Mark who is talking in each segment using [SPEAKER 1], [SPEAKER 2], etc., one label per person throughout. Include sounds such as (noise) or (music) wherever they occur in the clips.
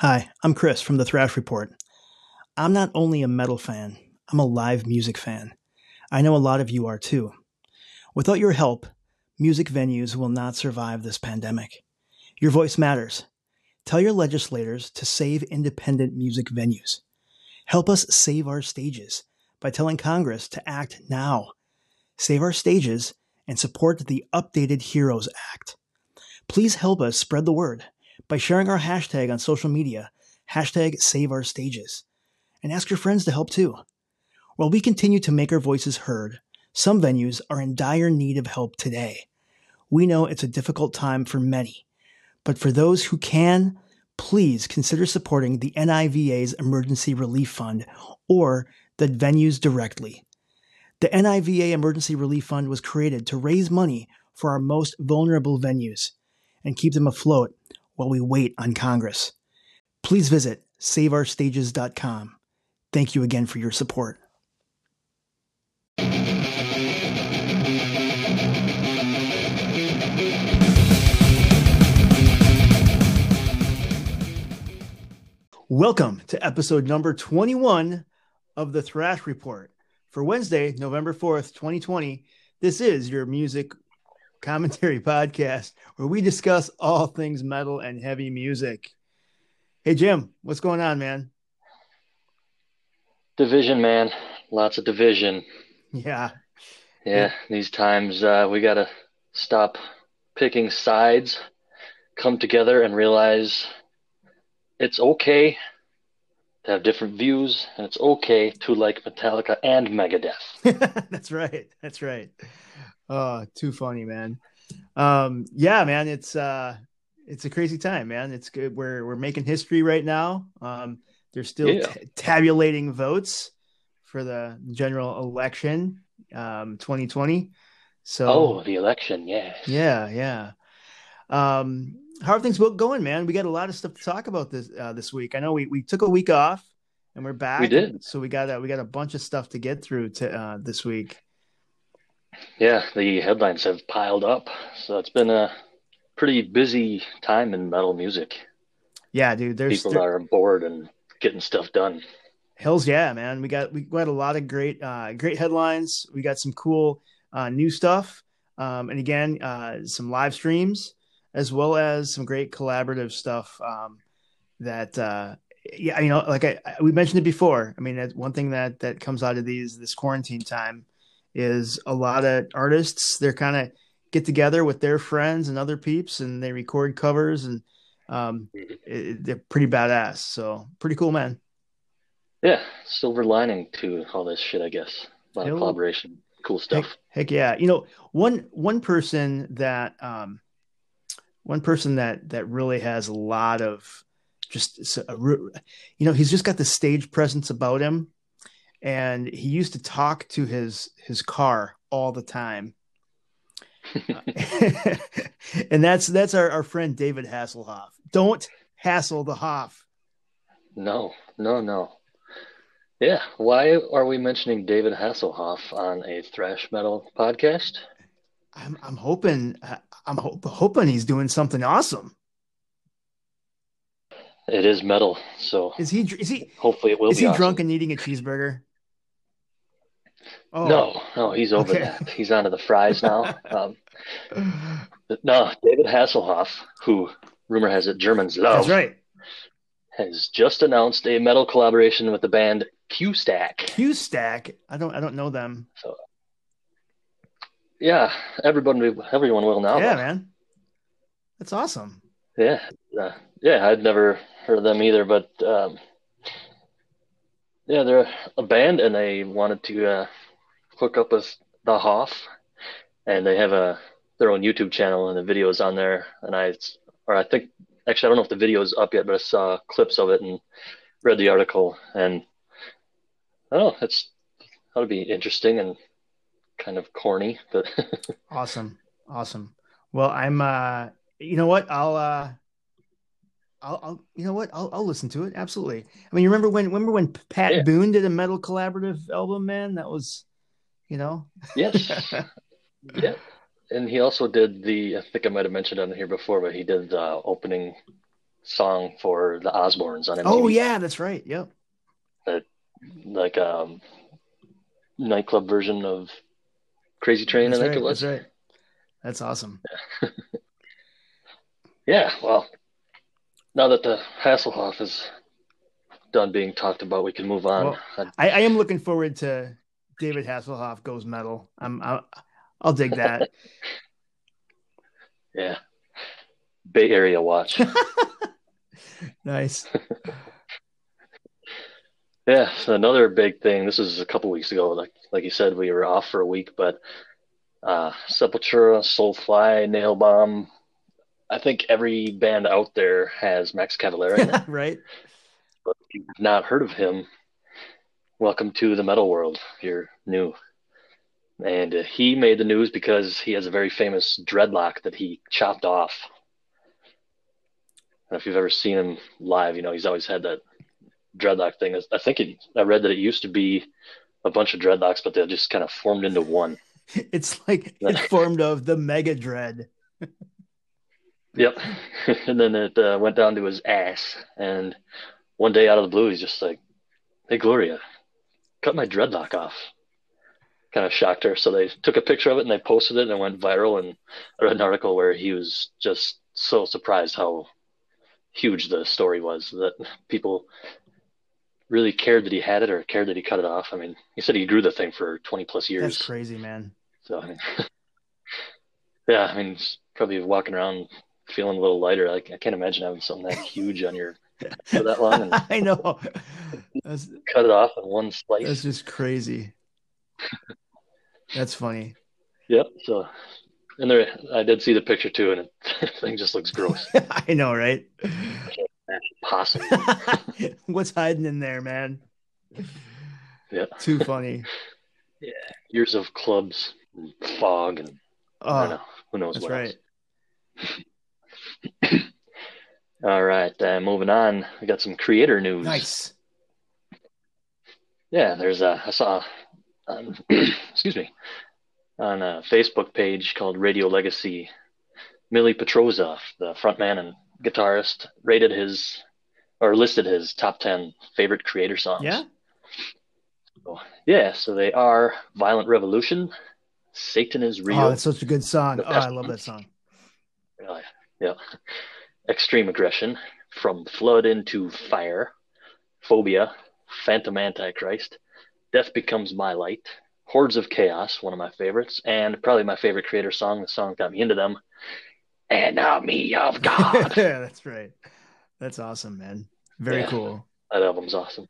[SPEAKER 1] Hi, I'm Chris from the Thrash Report. I'm not only a metal fan, I'm a live music fan. I know a lot of you are too. Without your help, music venues will not survive this pandemic. Your voice matters. Tell your legislators to save independent music venues. Help us save our stages by telling Congress to act now. Save our stages and support the updated Heroes Act. Please help us spread the word by sharing our hashtag on social media, hashtag save our stages, and ask your friends to help too. While we continue to make our voices heard, some venues are in dire need of help today. We know it's a difficult time for many, but for those who can, please consider supporting the NIVA's Emergency Relief Fund or the venues directly. The NIVA Emergency Relief Fund was created to raise money for our most vulnerable venues and keep them afloat while we wait on Congress. Please visit saveourstages.com. Thank you again for your support. Welcome to episode number 21 of the Thrash Report. For Wednesday, November 4th, 2020, this is your music commentary (laughs) podcast where we discuss all things metal and heavy music. Hey, Jim, what's going on, man?
[SPEAKER 2] Division, man. Lots of division.
[SPEAKER 1] Yeah.
[SPEAKER 2] Yeah, these times uh, we got to stop picking sides, come together and realize it's okay to have different views and it's okay to like Metallica and Megadeth. (laughs)
[SPEAKER 1] That's right. That's right. Oh, too funny, man. Um, yeah, man, it's uh it's a crazy time, man. It's good. We're we're making history right now. Um, they're still yeah. t- tabulating votes for the general election, um, 2020. So,
[SPEAKER 2] oh, the election, yeah,
[SPEAKER 1] yeah, yeah. Um, how are things going, man? We got a lot of stuff to talk about this uh, this week. I know we we took a week off and we're back.
[SPEAKER 2] We did.
[SPEAKER 1] So we got a, we got a bunch of stuff to get through to uh, this week.
[SPEAKER 2] Yeah, the headlines have piled up. So it's been a pretty busy time in metal music.
[SPEAKER 1] Yeah, dude. There's
[SPEAKER 2] people are bored and getting stuff done.
[SPEAKER 1] Hills, yeah, man. We got we got a lot of great uh, great headlines. We got some cool uh, new stuff, um, and again, uh, some live streams as well as some great collaborative stuff. Um, that uh, yeah, you know, like I, I, we mentioned it before. I mean, one thing that that comes out of these this quarantine time is a lot of artists they're kind of get together with their friends and other peeps and they record covers and um, it, they're pretty badass. So pretty cool man.
[SPEAKER 2] Yeah silver lining to all this shit i guess. A lot of collaboration cool stuff.
[SPEAKER 1] heck, heck, yeah. You know one one person that um one person that that really has a lot of just a, you know he's just got the stage presence about him and he used to talk to his his car all the time. (laughs) (laughs) and that's that's our, our friend David Hasselhoff. Don't hassle the Hoff.
[SPEAKER 2] No, no, no. Yeah, why are we mentioning David Hasselhoff on a thrash metal podcast?
[SPEAKER 1] I'm I'm hoping uh, I'm ho- hoping he's doing something awesome.
[SPEAKER 2] It is metal, so
[SPEAKER 1] is he? Is he?
[SPEAKER 2] Hopefully, it will.
[SPEAKER 1] Be Is he
[SPEAKER 2] awesome.
[SPEAKER 1] drunk and eating a cheeseburger?
[SPEAKER 2] Oh. No, no, he's over okay. that. He's onto the fries now. (laughs) um, no, David Hasselhoff, who rumor has it Germans love.
[SPEAKER 1] That's right.
[SPEAKER 2] Has just announced a metal collaboration with the band Q Stack.
[SPEAKER 1] Q Stack. I don't. I don't know them.
[SPEAKER 2] So, yeah, everyone, everyone will now.
[SPEAKER 1] Yeah, man. That's awesome.
[SPEAKER 2] Yeah, uh, yeah. I'd never heard of them either, but um, yeah, they're a band, and they wanted to uh, hook up with the Hoff, and they have a their own YouTube channel, and the videos on there. And I, or I think actually I don't know if the video is up yet, but I saw clips of it and read the article, and I don't know, it's that would be interesting and kind of corny, but (laughs)
[SPEAKER 1] awesome, awesome. Well, I'm, uh, you know what, I'll. uh I'll, I'll, you know what? I'll, I'll listen to it. Absolutely. I mean, you remember when, remember when Pat yeah. Boone did a metal collaborative album, man? That was, you know?
[SPEAKER 2] yes. (laughs) yeah. And he also did the, I think I might have mentioned on here before, but he did the opening song for the Osbournes on MTV.
[SPEAKER 1] Oh yeah, that's right. Yep.
[SPEAKER 2] That, like um nightclub version of Crazy Train,
[SPEAKER 1] That's
[SPEAKER 2] I think
[SPEAKER 1] right.
[SPEAKER 2] it was.
[SPEAKER 1] That's right. That's awesome. (laughs)
[SPEAKER 2] Yeah, well, now that the Hasselhoff is done being talked about, we can move on.
[SPEAKER 1] Well,
[SPEAKER 2] I-
[SPEAKER 1] I, I am looking forward to David Hasselhoff goes metal. I'm I'll, I'll dig that. (laughs)
[SPEAKER 2] yeah, Bay Area watch. (laughs)
[SPEAKER 1] nice.
[SPEAKER 2] Yeah, so another big thing. This is a couple weeks ago. Like like you said, we were off for a week, but uh, Sepultura, Soulfly, Nailbomb. I think every band out there has Max Cavalera (laughs)
[SPEAKER 1] right.
[SPEAKER 2] but if you've not heard of him, welcome to the metal world. You're new. And uh, he made the news because he has a very famous dreadlock that he chopped off. And if you've ever seen him live, you know he's always had that dreadlock thing. is. I think it, I read that it used to be a bunch of dreadlocks, but they just kind of formed into one. (laughs)
[SPEAKER 1] It's like it's (laughs) formed of the Mega Dread. (laughs)
[SPEAKER 2] Yep. and then it uh, went down to his ass. And one day out of the blue, he's just like, Hey, Gloria, cut my dreadlock off. Kind of shocked her. So they took a picture of it and they posted it and it went viral. And I read an article where he was just so surprised how huge the story was that people really cared that he had it or cared that he cut it off. I mean, he said he grew the thing for 20 plus years.
[SPEAKER 1] That's crazy, man.
[SPEAKER 2] So I mean, (laughs) yeah, I mean, probably walking around feeling a little lighter. Like I can't imagine having something that huge on your (laughs) for that long and (laughs)
[SPEAKER 1] I know. That's
[SPEAKER 2] cut it off in one slice.
[SPEAKER 1] that's just crazy. That's funny.
[SPEAKER 2] Yep. So, and there, I did see the picture too, and it, the thing just looks gross.
[SPEAKER 1] I know, right?
[SPEAKER 2] Possum. (laughs)
[SPEAKER 1] What's hiding in there, man?
[SPEAKER 2] Yeah.
[SPEAKER 1] Too funny. (laughs) Yeah.
[SPEAKER 2] Years of clubs, and fog, and I don't
[SPEAKER 1] Oh,
[SPEAKER 2] know. Who knows what
[SPEAKER 1] right.
[SPEAKER 2] else. (laughs) All right. Uh, moving on. We got some Kreator news.
[SPEAKER 1] Nice.
[SPEAKER 2] Yeah, there's a I saw, um, (clears throat) excuse me, on a Facebook page called Radio Legacy. Mille Petrozza, the frontman and guitarist, rated his or listed his top ten favorite Kreator songs.
[SPEAKER 1] Yeah.
[SPEAKER 2] So, yeah. So they are "Violent Revolution," "Satan Is Real,"
[SPEAKER 1] Oh, that's such a good song. Oh, I love that song.
[SPEAKER 2] Uh, yeah. Extreme Aggression, From Flood into Fire, Phobia, Phantom Antichrist, Death Becomes My Light, Hordes of Chaos, one of my favorites, and probably my favorite Kreator song, the song that got me into them, Enemy of (laughs) God.
[SPEAKER 1] yeah, (laughs) that's right. That's awesome, man. Very
[SPEAKER 2] Yeah.
[SPEAKER 1] cool.
[SPEAKER 2] that album's awesome.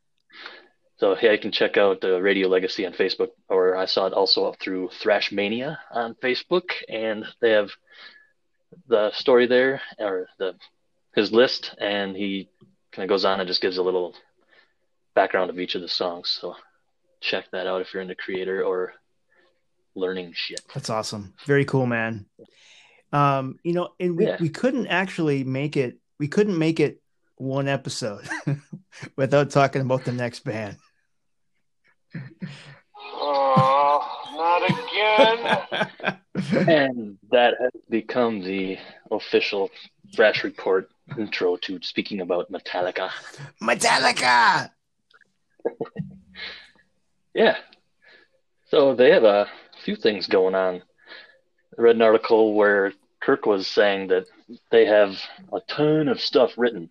[SPEAKER 2] So yeah, you can check out uh, Radio Legacy on Facebook, or I saw it also up through Thrash Mania on Facebook, and they have the story there, or the his list, and he kind of goes on and just gives a little background of each of the songs. So check that out if you're into Kreator or learning shit.
[SPEAKER 1] That's awesome. Very cool, man. Um, you know, and we,
[SPEAKER 2] Yeah.
[SPEAKER 1] we couldn't actually make it we couldn't make it one episode (laughs) without talking about the next band.
[SPEAKER 3] Oh, not again. (laughs)
[SPEAKER 2] And that has become the official Thrash Report intro to speaking about Metallica.
[SPEAKER 1] Metallica. (laughs)
[SPEAKER 2] Yeah. So they have a few things going on. I read an article where Kirk was saying that they have a ton of stuff written.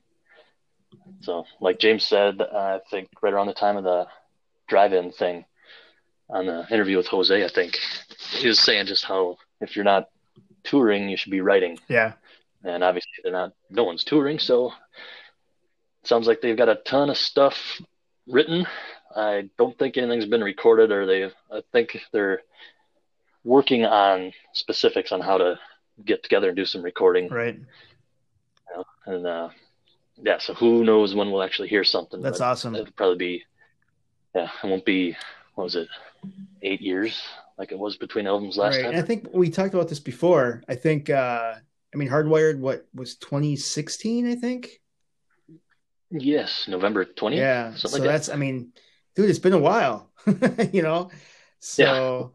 [SPEAKER 2] So, like James said, I think right around the time of the drive-in thing on the interview with Jose, I think he was saying just how if you're not touring, you should be writing.
[SPEAKER 1] Yeah.
[SPEAKER 2] And obviously, they're not. No one's touring, so it sounds like they've got a ton of stuff written. I don't think anything's been recorded, or they. I think they're working on specifics on how to get together and do some recording.
[SPEAKER 1] Right.
[SPEAKER 2] And uh, yeah, so who knows when we'll actually hear something?
[SPEAKER 1] That's awesome.
[SPEAKER 2] It'll probably be. Yeah, it won't be. What was it? Eight years, like it was between albums last
[SPEAKER 1] Right.
[SPEAKER 2] time.
[SPEAKER 1] And I think we talked about this before. I think uh I mean Hardwired what was 2016, I think.
[SPEAKER 2] Yes, November twentieth.
[SPEAKER 1] Yeah. So
[SPEAKER 2] like that.
[SPEAKER 1] that's I mean, dude, it's been a while. (laughs) you know? So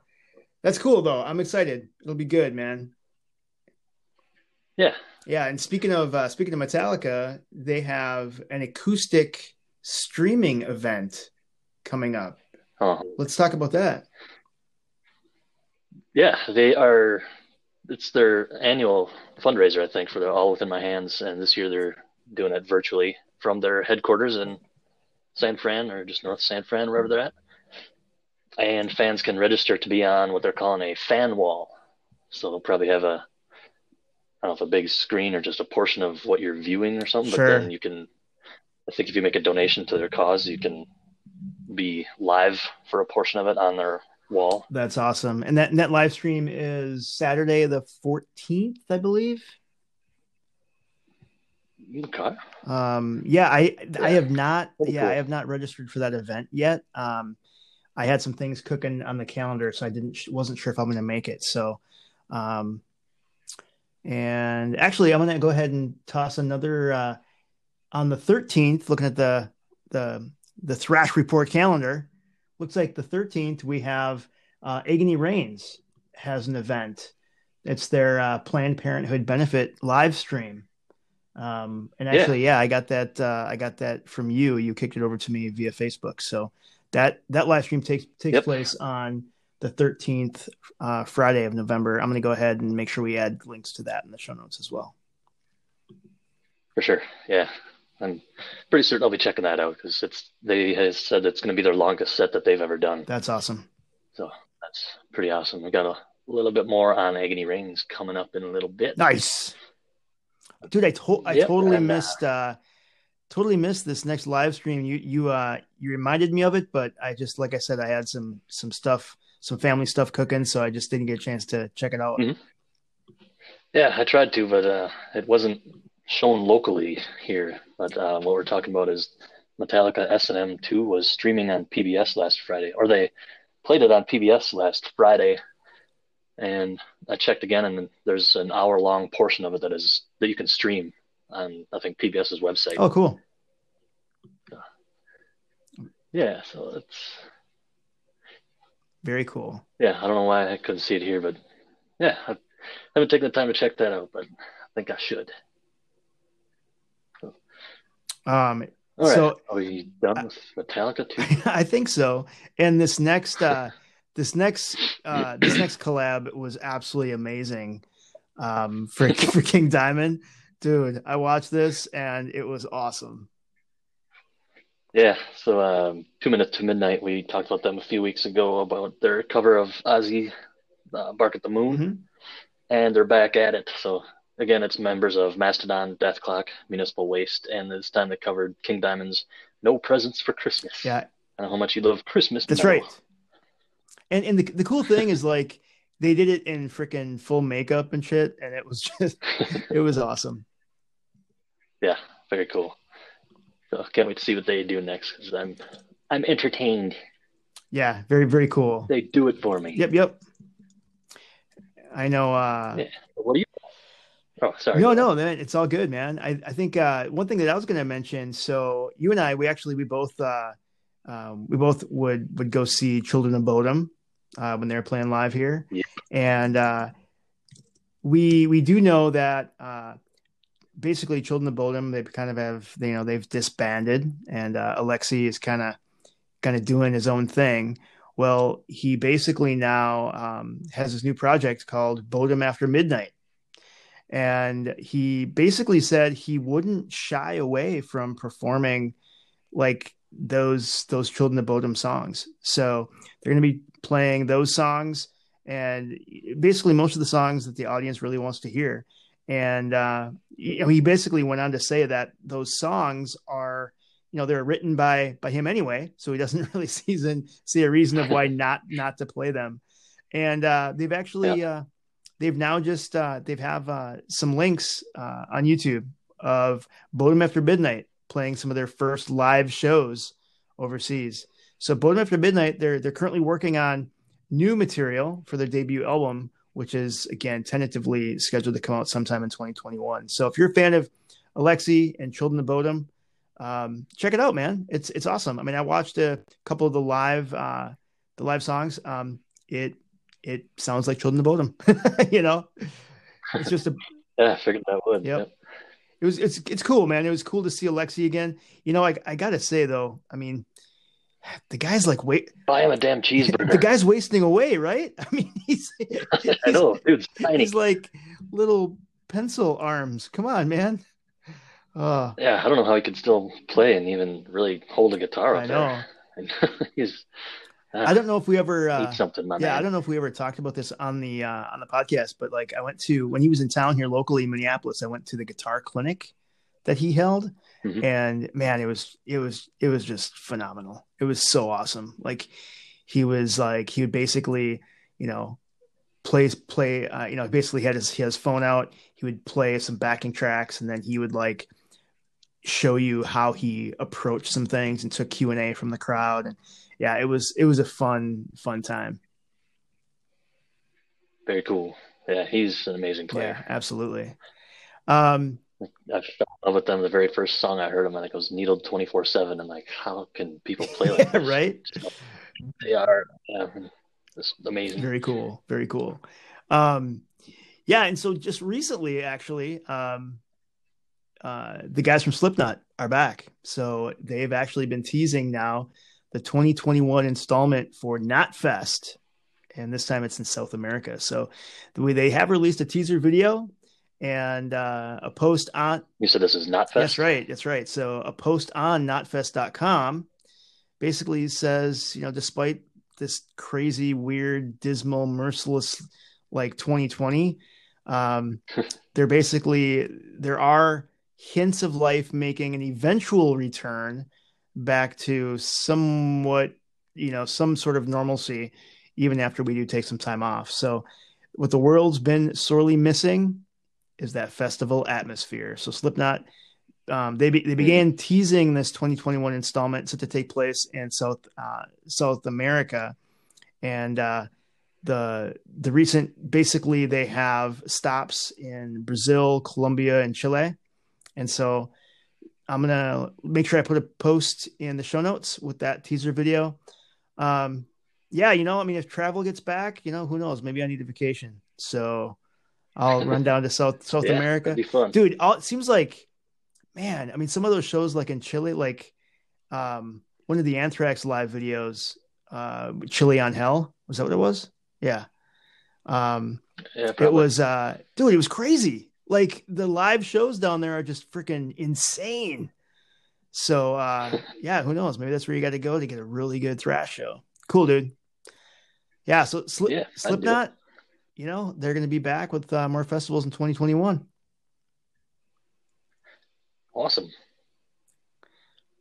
[SPEAKER 1] that's cool though. I'm excited. It'll be good, man.
[SPEAKER 2] Yeah.
[SPEAKER 1] Yeah, and speaking of uh, speaking of Metallica, they have an acoustic streaming event coming up.
[SPEAKER 2] Uh-huh.
[SPEAKER 1] Let's talk about that.
[SPEAKER 2] Yeah, they are. It's their annual fundraiser, I think, for the All Within My Hands, and this year they're doing it virtually from their headquarters in San Fran or just North San Fran, wherever they're at. And fans can register to be on what they're calling a fan wall. So they'll probably have a, I don't know if a big screen or just a portion of what you're viewing or something.
[SPEAKER 1] Sure.
[SPEAKER 2] But then you can, I think if you make a donation to their cause, you can be live for a portion of it on their wall.
[SPEAKER 1] That's awesome. And that and that live stream is Saturday the 14th, I believe.
[SPEAKER 2] Okay.
[SPEAKER 1] Um, yeah, I I have not yeah,
[SPEAKER 2] cool.
[SPEAKER 1] I have not registered for that event yet. Um, I had some things cooking on the calendar, so I didn't wasn't sure if I'm going to make it. So, um, and actually, I'm going to go ahead and toss another uh, on the 13th. Looking at the the the Thrash Report calendar, looks like the 13th we have uh, Agony Reigns has an event. It's their uh, Planned Parenthood benefit live stream. Um, and
[SPEAKER 2] Yeah.
[SPEAKER 1] actually, yeah. I got that. Uh, I got that from you. You kicked it over to me via Facebook. So that that live stream takes takes
[SPEAKER 2] Yep.
[SPEAKER 1] place on the 13th uh, Friday of November. I'm going to go ahead and make sure we add links to that in the show notes as well.
[SPEAKER 2] For sure. Yeah. I'm pretty certain I'll be checking that out because it's they has said it's going to be their longest set that they've ever done.
[SPEAKER 1] That's awesome.
[SPEAKER 2] So that's pretty awesome. We got a little bit more on Agony Reigns coming up in a little bit.
[SPEAKER 1] Nice, dude. I to- I
[SPEAKER 2] Yep,
[SPEAKER 1] totally
[SPEAKER 2] and, uh,
[SPEAKER 1] missed. Uh, totally missed this next live stream. You you uh you reminded me of it, but I just like I said, I had some some stuff, some family stuff cooking, so I just didn't get a chance to check it out.
[SPEAKER 2] Mhm. Yeah, I tried to, but uh, it wasn't shown locally here. But uh, what we're talking about is Metallica S and M two was streaming on PBS last Friday, or they played it on PBS last Friday. And I checked again, and there's an hour long portion of it that is that you can stream on I think PBS's website.
[SPEAKER 1] Oh, cool.
[SPEAKER 2] Yeah, so it's
[SPEAKER 1] Very cool.
[SPEAKER 2] yeah. I don't know why I couldn't see it here, but yeah, I haven't taken the time to check that out, but I think I should.
[SPEAKER 1] Um,
[SPEAKER 2] All right,
[SPEAKER 1] So-
[SPEAKER 2] are we done with Metallica too? (laughs)
[SPEAKER 1] I think so. And this next uh this next uh this next collab was absolutely amazing. Um for (laughs) for King Diamond. Dude, I watched this and it was awesome.
[SPEAKER 2] Yeah, so um, Two Minutes to Midnight, we talked about them a few weeks ago about their cover of Ozzy, uh, Bark at the Moon,
[SPEAKER 1] Mhm.
[SPEAKER 2] and they're back at it. So again, it's members of Mastodon, Dethklok, Municipal Waste, and this time they covered King Diamond's No Presents for Christmas.
[SPEAKER 1] Yeah,
[SPEAKER 2] I know how much you love Christmas.
[SPEAKER 1] that's
[SPEAKER 2] metal.
[SPEAKER 1] right. And and the the cool thing is like they did it in freaking full makeup and shit and it was just (laughs) it was awesome.
[SPEAKER 2] Yeah, very cool. So can't wait to see what they do next because I'm I'm entertained.
[SPEAKER 1] Yeah, very very cool.
[SPEAKER 2] They do it for me.
[SPEAKER 1] Yep, yep. I know uh
[SPEAKER 2] Yeah. What do you? Oh, sorry.
[SPEAKER 1] No, no, man, it's all good, man. I, I think uh, one thing that I was going to mention. So you and I, we actually we both uh, um, we both would would go see Children of Bodom uh, when they were playing live here,
[SPEAKER 2] Yeah.
[SPEAKER 1] and uh, we we do know that uh, basically Children of Bodom they kind of have you know they've disbanded, and uh, Alexi is kind of kind of doing his own thing. Well, he basically now um, has this new project called Bodom After Midnight. And he basically said he wouldn't shy away from performing like those those children of bodom songs. So they're going to be playing those songs and basically most of the songs that the audience really wants to hear and uh, you know, he basically went on to say that those songs are you know they're written by by him anyway so he doesn't (laughs) really see, see a reason of why not not to play them and uh, they've actually uh, they've now just uh, they've have uh, some links uh, on YouTube of Bodom After Midnight playing some of their first live shows overseas. So Bodom After Midnight, they're they're currently working on new material for their debut album, which is again tentatively scheduled to come out sometime in 2021. So if you're a fan of Alexi and Children of Bodom, um, check it out, man. It's it's awesome. I mean, I watched a couple of the live uh, the live songs. Um, it it sounds like Children of Bodom. (laughs) you know, it's just a (laughs)
[SPEAKER 2] Yeah, I figured that would.
[SPEAKER 1] Yep.
[SPEAKER 2] Yep.
[SPEAKER 1] It was it's it's cool, man. It was cool to see Alexi again. You know, I I gotta say though, I mean, the guy's like wait,
[SPEAKER 2] Buy him a damn cheeseburger.
[SPEAKER 1] the guy's wasting away, right? (laughs) I mean, he's (laughs)
[SPEAKER 2] I know, tiny.
[SPEAKER 1] he's like little pencil arms. Come on, man. Oh,
[SPEAKER 2] Yeah, I don't know how he could still play and even really hold a guitar up
[SPEAKER 1] I know.
[SPEAKER 2] there. (laughs) he's
[SPEAKER 1] I don't know if we ever.
[SPEAKER 2] uh,
[SPEAKER 1] Uh,
[SPEAKER 2] something,
[SPEAKER 1] yeah, I don't know if we ever talked about this on the uh, on the podcast, but like I went to when he was in town here locally in Minneapolis. I went to the guitar clinic that he held,
[SPEAKER 2] Mhm.
[SPEAKER 1] and man, it was it was it was just phenomenal. It was so awesome. Like he was like he would basically you know plays play uh, you know basically had his he had his phone out. He would play some backing tracks, and then he would like show you how he approached some things and took Q and A from the crowd and yeah, it was it was a fun fun time.
[SPEAKER 2] Very cool. Yeah, he's an amazing player.
[SPEAKER 1] Yeah, absolutely. Um,
[SPEAKER 2] I fell in love with them. The very first song I heard them, I think it was Needled 24 7. I'm like, how can people play like (laughs)
[SPEAKER 1] yeah, right.
[SPEAKER 2] They are yeah, it's amazing.
[SPEAKER 1] Very cool. Very cool. Um, yeah, and so just recently, actually, um, uh, the guys from Slipknot are back. So they've actually been teasing now the 2021 installment for Knotfest, and this time it's in South America. So the way they have released a teaser video and uh, a post on
[SPEAKER 2] You said this is not
[SPEAKER 1] That's right. That's right. So a post on knotfest.com basically says, you know, despite this crazy, weird, dismal, merciless like 2020, um, (laughs) they're basically there are hints of life making an eventual return back to somewhat, you know, some sort of normalcy, even after we do take some time off. So what the world's been sorely missing is that festival atmosphere. So Slipknot, um, they be, they began teasing this 2021 installment set to take place in South uh, South America, and uh, the the recent basically they have stops in Brazil, Colombia, and Chile, and so I'm gonna make sure I put a post in the show notes with that teaser video. Um, yeah, you know, I mean, if travel gets back, you know, who knows? Maybe I need a vacation, so I'll (laughs) run down to South South
[SPEAKER 2] Yeah,
[SPEAKER 1] America.
[SPEAKER 2] That'd be fun.
[SPEAKER 1] dude all, it seems like man i mean some of those shows like in chile like um one of the anthrax live videos uh chile on hell was that what it was? Yeah. Um
[SPEAKER 2] yeah,
[SPEAKER 1] it was uh dude it was crazy. Like the live shows down there are just freaking insane. So uh (laughs) yeah who knows? Maybe that's where you got to go to get a really good thrash show. Cool dude. Yeah so Slip,
[SPEAKER 2] Yeah, I'd do it.
[SPEAKER 1] slipknot you know they're going to be back with uh, more festivals in 2021
[SPEAKER 2] awesome.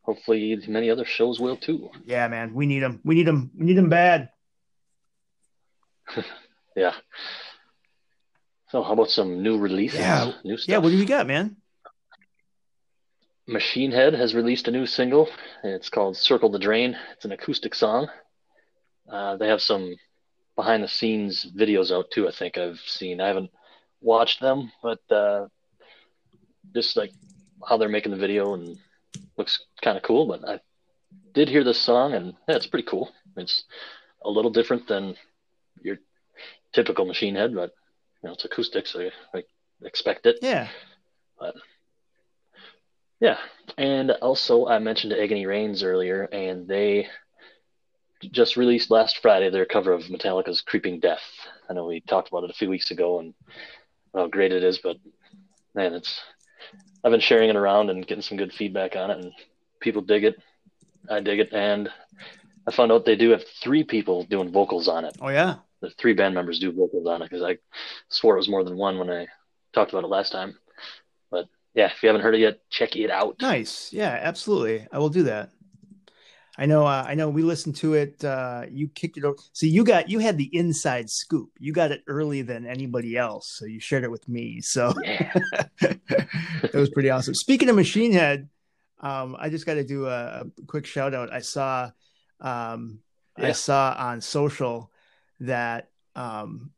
[SPEAKER 2] Hopefully, many other shows will too.
[SPEAKER 1] Yeah, man, we need them. We need them. We need them bad. (laughs)
[SPEAKER 2] Yeah. So, how about some new releases?
[SPEAKER 1] Yeah.
[SPEAKER 2] New stuff.
[SPEAKER 1] Yeah, what do we got, man?
[SPEAKER 2] Machine Head has released a new single. It's called Circle the Drain. It's an acoustic song. Uh, they have some behind the scenes videos out too, I think I've seen. I haven't watched them, but uh, just like how they're making the video and looks kind of cool. But I did hear this song and yeah, it's pretty cool. It's a little different than your typical Machine Head, but you know, it's acoustic, so I, I expect it.
[SPEAKER 1] Yeah.
[SPEAKER 2] But Yeah, and also I mentioned Agony Reigns earlier, and they just released last Friday their cover of Metallica's "Creeping Death." I know we talked about it a few weeks ago and how great it is, but man, it's I've been sharing it around and getting some good feedback on it, and people dig it. I dig it, and I found out they do have three people doing vocals on it.
[SPEAKER 1] Oh yeah.
[SPEAKER 2] The three band members do vocals on it because I swore it was more than one when I talked about it last time. But yeah, if you haven't heard it yet, check it out.
[SPEAKER 1] Nice. Yeah, absolutely. I will do that. I know. Uh, I know. We listened to it. Uh, you kicked it over. So you got you had the inside scoop. You got it early than anybody else. So you shared it with me. So
[SPEAKER 2] Yeah. (laughs)
[SPEAKER 1] that was pretty awesome. Speaking of Machine Head, um, I just got to do a, a quick shout out. I saw, um, I saw on social that um,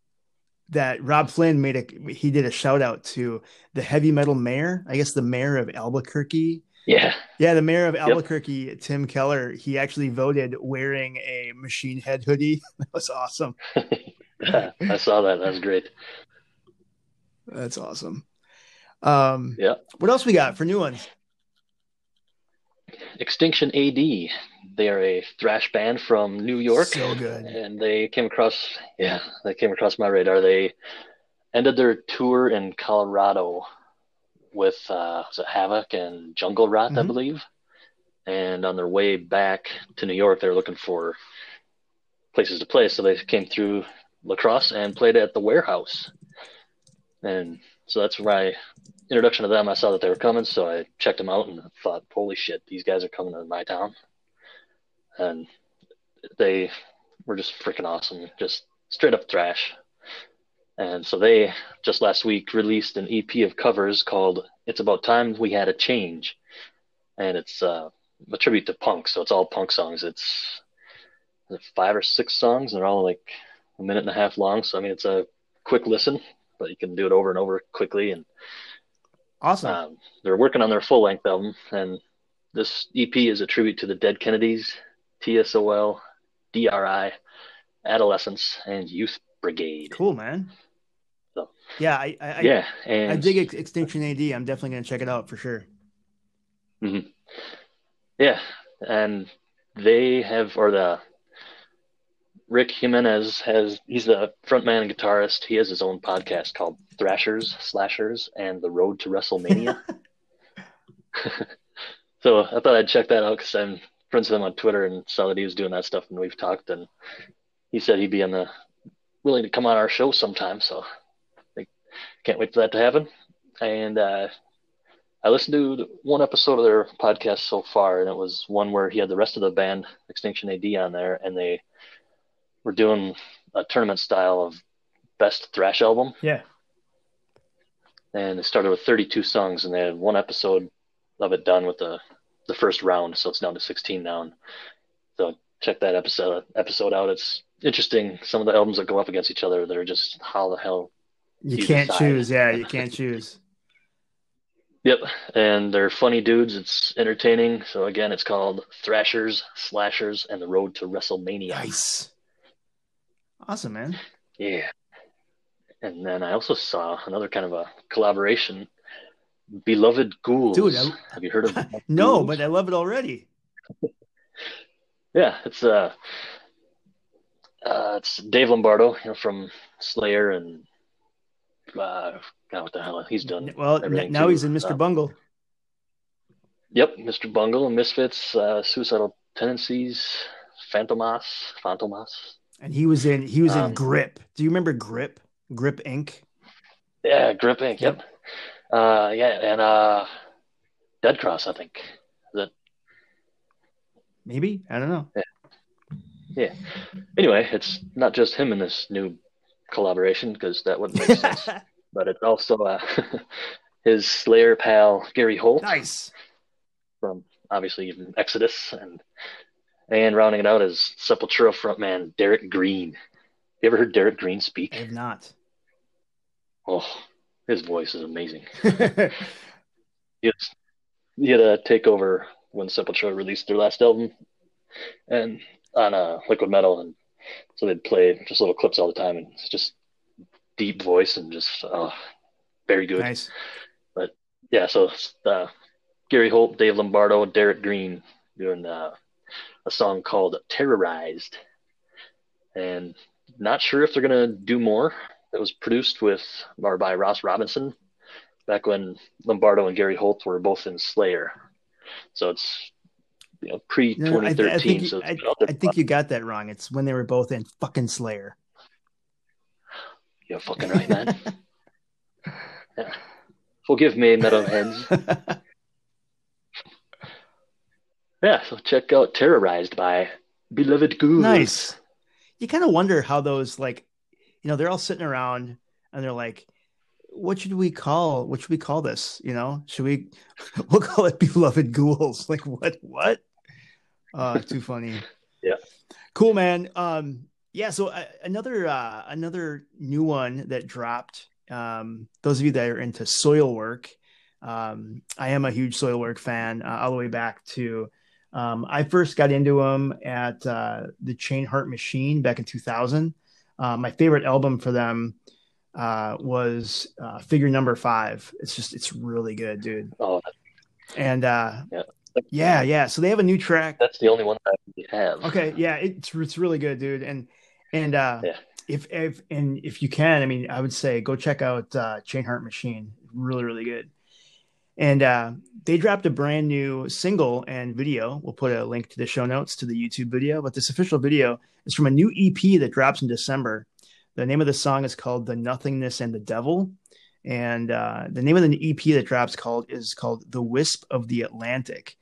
[SPEAKER 1] that Robb Flynn made a he did a shout out to the heavy metal mayor. I guess the mayor of Albuquerque.
[SPEAKER 2] Yeah.
[SPEAKER 1] Yeah, the mayor of Albuquerque, Tim Keller. He actually voted wearing a Machine Head hoodie. (laughs) That was awesome. (laughs)
[SPEAKER 2] I saw that. That was great.
[SPEAKER 1] That's awesome. Um,
[SPEAKER 2] Yeah.
[SPEAKER 1] What else we got for new ones?
[SPEAKER 2] Extinction AD. They are a thrash band from New York.
[SPEAKER 1] So good.
[SPEAKER 2] and they came across yeah they came across my radar they ended their tour in colorado with uh was it Havok and jungle rot i
[SPEAKER 1] Mhm.
[SPEAKER 2] believe and on their way back to new york they were looking for places to play so they came through La Crosse and played at the warehouse and so that's my introduction to them i saw that they were coming so i checked them out and thought holy shit these guys are coming to my town and they were just freaking awesome, just straight up thrash. And so they just last week released an EP of covers called "It's About Time We Had a Change," and it's uh, a tribute to punk. So it's all punk songs. It's five or six songs, and they're all like a minute and a half long. So I mean, it's a quick listen, but you can do it over and over quickly. And
[SPEAKER 1] Awesome.
[SPEAKER 2] um, they're working on their full length album, and this EP is a tribute to the Dead Kennedys, TSOL, DRI, Adolescents, and Youth Brigade.
[SPEAKER 1] cool, man.
[SPEAKER 2] So-
[SPEAKER 1] Yeah, I, I, I-
[SPEAKER 2] yeah,
[SPEAKER 1] I,
[SPEAKER 2] and
[SPEAKER 1] dig Ex- Extinction AD. I'm definitely gonna check it out for sure. Mm-hmm.
[SPEAKER 2] yeah, and they have or the Rick Jimenez has he's the frontman and guitarist. He has his own podcast called Thrashers, Slashers, and the Road to WrestleMania. (laughs) (laughs) so I thought I'd check that out because I'm friends with him on Twitter and saw that he was doing that stuff, and we've talked. And he said he'd be on the willing to come on our show sometime. So I can't wait for that to happen. And uh, I listened to one episode of their podcast so far, and it was one where he had the rest of the band Extinction AD on there, and they were doing a tournament style of best thrash album
[SPEAKER 1] Yeah.
[SPEAKER 2] and it started with 32 songs and they had one episode of it done with the the first round so it's down to 16 now and so check that episode episode out it's interesting some of the albums that go up against each other that are just how the hell
[SPEAKER 1] You can't
[SPEAKER 2] decide.
[SPEAKER 1] choose. Yeah, you can't choose. (laughs)
[SPEAKER 2] yep and they're funny dudes it's entertaining so again it's called thrashers slashers and the road to wrestlemania
[SPEAKER 1] Nice. Awesome, man.
[SPEAKER 2] yeah and then i also saw another kind of a collaboration beloved ghouls
[SPEAKER 1] Dude, I- (laughs)
[SPEAKER 2] have you heard of (laughs)
[SPEAKER 1] No,
[SPEAKER 2] Ghouls?
[SPEAKER 1] but I love it already.
[SPEAKER 2] Yeah, it's uh, uh, it's Dave Lombardo, you know, from Slayer and uh, God, what the hell he's done.
[SPEAKER 1] Well, now
[SPEAKER 2] too.
[SPEAKER 1] he's in Mr.
[SPEAKER 2] Uh,
[SPEAKER 1] Bungle.
[SPEAKER 2] Yep, Mr. Bungle, Misfits, uh, Suicidal Tendencies, Fantomas, Fantomas.
[SPEAKER 1] And he was in he was in
[SPEAKER 2] um,
[SPEAKER 1] Grip. Do you remember Grip? Grip Inc.
[SPEAKER 2] Yeah, Grip Inc. Yep. Uh, yeah, and uh, Dead Cross, I think.
[SPEAKER 1] Maybe? I don't know.
[SPEAKER 2] Anyway, it's not just him in this new collaboration because that wouldn't make sense. (laughs) but it's also uh, (laughs) his Slayer pal Gary Holt.
[SPEAKER 1] nice.
[SPEAKER 2] from obviously even Exodus and and rounding it out is Sepultura frontman Derrick Green. You ever heard Derrick Green speak?
[SPEAKER 1] I have not.
[SPEAKER 2] Oh, his voice is amazing. (laughs) He had a takeover when Sepultura released their last album, and on uh, Liquid Metal, and so they'd play just little clips all the time, and it's just deep voice and just oh, very good.
[SPEAKER 1] nice.
[SPEAKER 2] yeah, so uh, Gary Holt, Dave Lombardo, Derrick Green doing uh, a song called Terrorized. And not sure if they're to do more. It was produced with or by Ross Robinson back when Lombardo and Gary Holt were both in Slayer. So it's you know pre
[SPEAKER 1] No, I, I think you,
[SPEAKER 2] so
[SPEAKER 1] I,
[SPEAKER 2] been out there
[SPEAKER 1] I think you got that wrong. It's when they were both in fucking Slayer.
[SPEAKER 2] You're fucking right, man. (laughs) yeah. Forgive me, metalheads. (laughs) Yeah, so check out Terrorized by Beloved Ghouls.
[SPEAKER 1] nice. You kind of wonder how those like, you know, they're all sitting around and they're like, "What should we call? What should we call this? You know, should we? (laughs) We'll call it Beloved Ghouls. Like what? What? Uh, too funny. (laughs)
[SPEAKER 2] Yeah.
[SPEAKER 1] Cool, man. Um, yeah. So uh, another uh, another new one that dropped. Um, those of you that are into Soilwork, um, I am a huge Soilwork fan, uh, all the way back to. Um, I first got into them at uh, the Chainheart Machine back in 2000. Uh, my favorite album for them uh, was uh, figure number five. It's just it's really good, dude.
[SPEAKER 2] Oh,
[SPEAKER 1] And uh,
[SPEAKER 2] Yeah.
[SPEAKER 1] yeah, yeah. So they have a new track.
[SPEAKER 2] that's the only one I have.
[SPEAKER 1] Okay, yeah, it's it's really good, dude. And and uh,
[SPEAKER 2] Yeah.
[SPEAKER 1] if if and if you can, I mean, I would say go check out uh, Chainheart Machine. Really, really good. And uh, they dropped a brand new single and video. We'll put a link to the show notes to the YouTube video. But this official video is from a new EP that drops in December. The name of the song is called "The Nothingness and the Devil," and uh, the name of the EP that drops called is called "The Wisp of the Atlantic."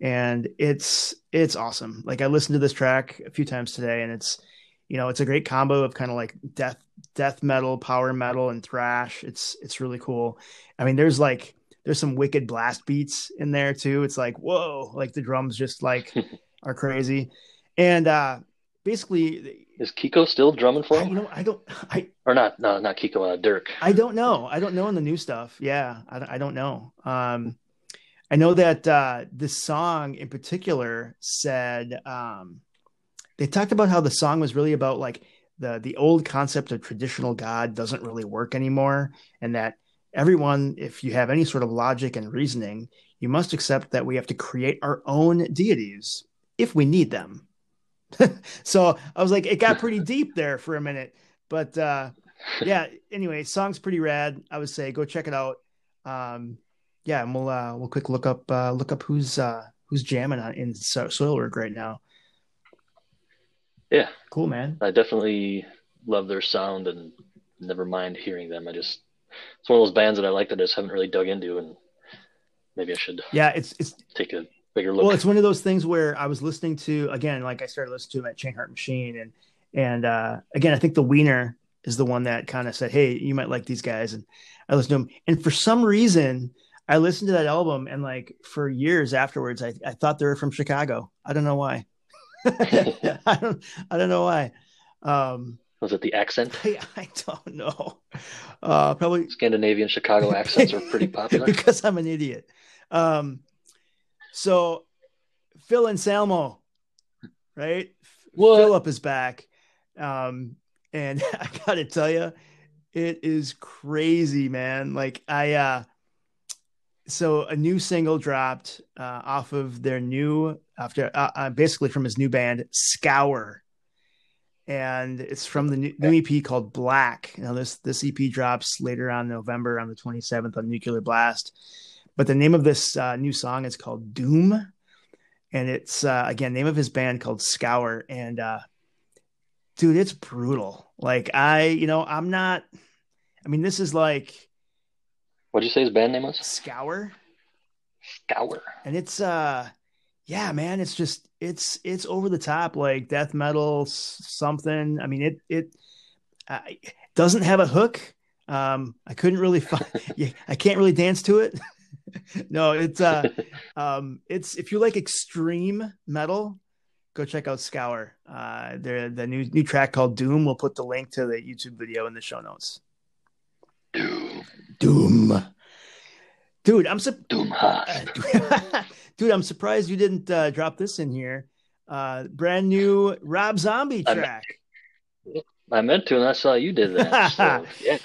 [SPEAKER 1] And it's it's awesome. Like I listened to this track a few times today, and it's you know it's a great combo of kind of like death death metal, power metal, and thrash. It's it's really cool. I mean, there's like there's some wicked blast beats in there too. It's like whoa, like the drums just like (laughs) are crazy, and uh basically,
[SPEAKER 2] Is Kiko still drumming for
[SPEAKER 1] I, you know, I don't I
[SPEAKER 2] Or not? No, not Kiko. Uh, Dirk.
[SPEAKER 1] I don't know. I don't know in the new stuff. Yeah, I, don't- I don't know. Um, I know that uh, this song in particular said um, they talked about how the song was really about like the the old concept of traditional God doesn't really work anymore, and that everyone, if you have any sort of logic and reasoning, you must accept that we have to create our own deities if we need them. (laughs) so I was like, it got pretty (laughs) deep there for a minute, but uh, yeah. Anyway, song's pretty rad. I would say go check it out. Um, yeah, and we'll uh, we'll quick look up uh, look up who's uh, who's jamming on in so- Soilwork right now.
[SPEAKER 2] Yeah,
[SPEAKER 1] Cool, man.
[SPEAKER 2] I definitely love their sound and never mind hearing them. I just it's one of those bands that I like that I just haven't really dug into, and maybe I should
[SPEAKER 1] Yeah, it's it's
[SPEAKER 2] take a bigger look.
[SPEAKER 1] well, it's one of those things where I was listening to again, like I started listening to him at Chainheart Machine, and and uh, again, I think the Wiener is the one that kind of said, "Hey, you might like these guys," and I listened to them, and for some reason, I listened to that album, and like for years afterwards, I, I thought they were from Chicago. I don't know why. (laughs) (laughs) I don't I don't know why. Um,
[SPEAKER 2] Was it the accent? (laughs)
[SPEAKER 1] I, I don't know. Uh, probably
[SPEAKER 2] Scandinavian Chicago accents are pretty popular.
[SPEAKER 1] because I'm an idiot. Um, so Phil Anselmo, right?
[SPEAKER 2] What?
[SPEAKER 1] Philip is back. Um, and I gotta tell you, it is crazy, man. Like I, uh, so a new single dropped uh, off of their new after uh, uh, basically from his new band Scour, and it's from the new, new EP called Black. Now this this EP drops later on November on the 27th on Nuclear Blast, but the name of this uh, new song is called Doom, and it's uh, again name of his band called Scour, and uh, dude, it's brutal. Like I, you know, I'm not. I mean, this is like
[SPEAKER 2] What'd you say his band name was?
[SPEAKER 1] Scour.
[SPEAKER 2] Scour.
[SPEAKER 1] and it's uh yeah man it's just it's it's over the top like death metal something i mean it it uh, doesn't have a hook um i couldn't really find (laughs) yeah, i can't really dance to it (laughs) no it's uh (laughs) um it's if you like extreme metal go check out scour uh the new new track called doom we'll put the link to the youtube video in the show notes
[SPEAKER 2] Doom.
[SPEAKER 1] doom dude i'm so
[SPEAKER 2] Doom (laughs)
[SPEAKER 1] Dude, I'm surprised you didn't uh, drop this in here. Uh, brand new Rob Zombie track.
[SPEAKER 2] I meant to, and I saw you did that. So, (laughs) yeah.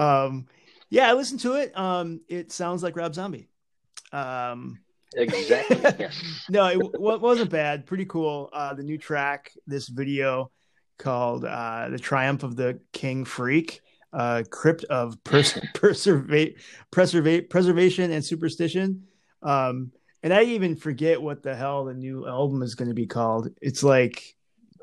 [SPEAKER 1] Um, yeah, I listened to it. Um, it sounds like Rob Zombie. Um,
[SPEAKER 2] Exactly. (laughs) Yes.
[SPEAKER 1] no, it w- wasn't bad. Pretty cool. Uh, the new track, this video called uh, "The Triumph of the King Freak," uh, crypt of pers- (laughs) preserva- preserva- preservation and superstition. Um, and I even forget what the hell the new album is going to be called. It's like,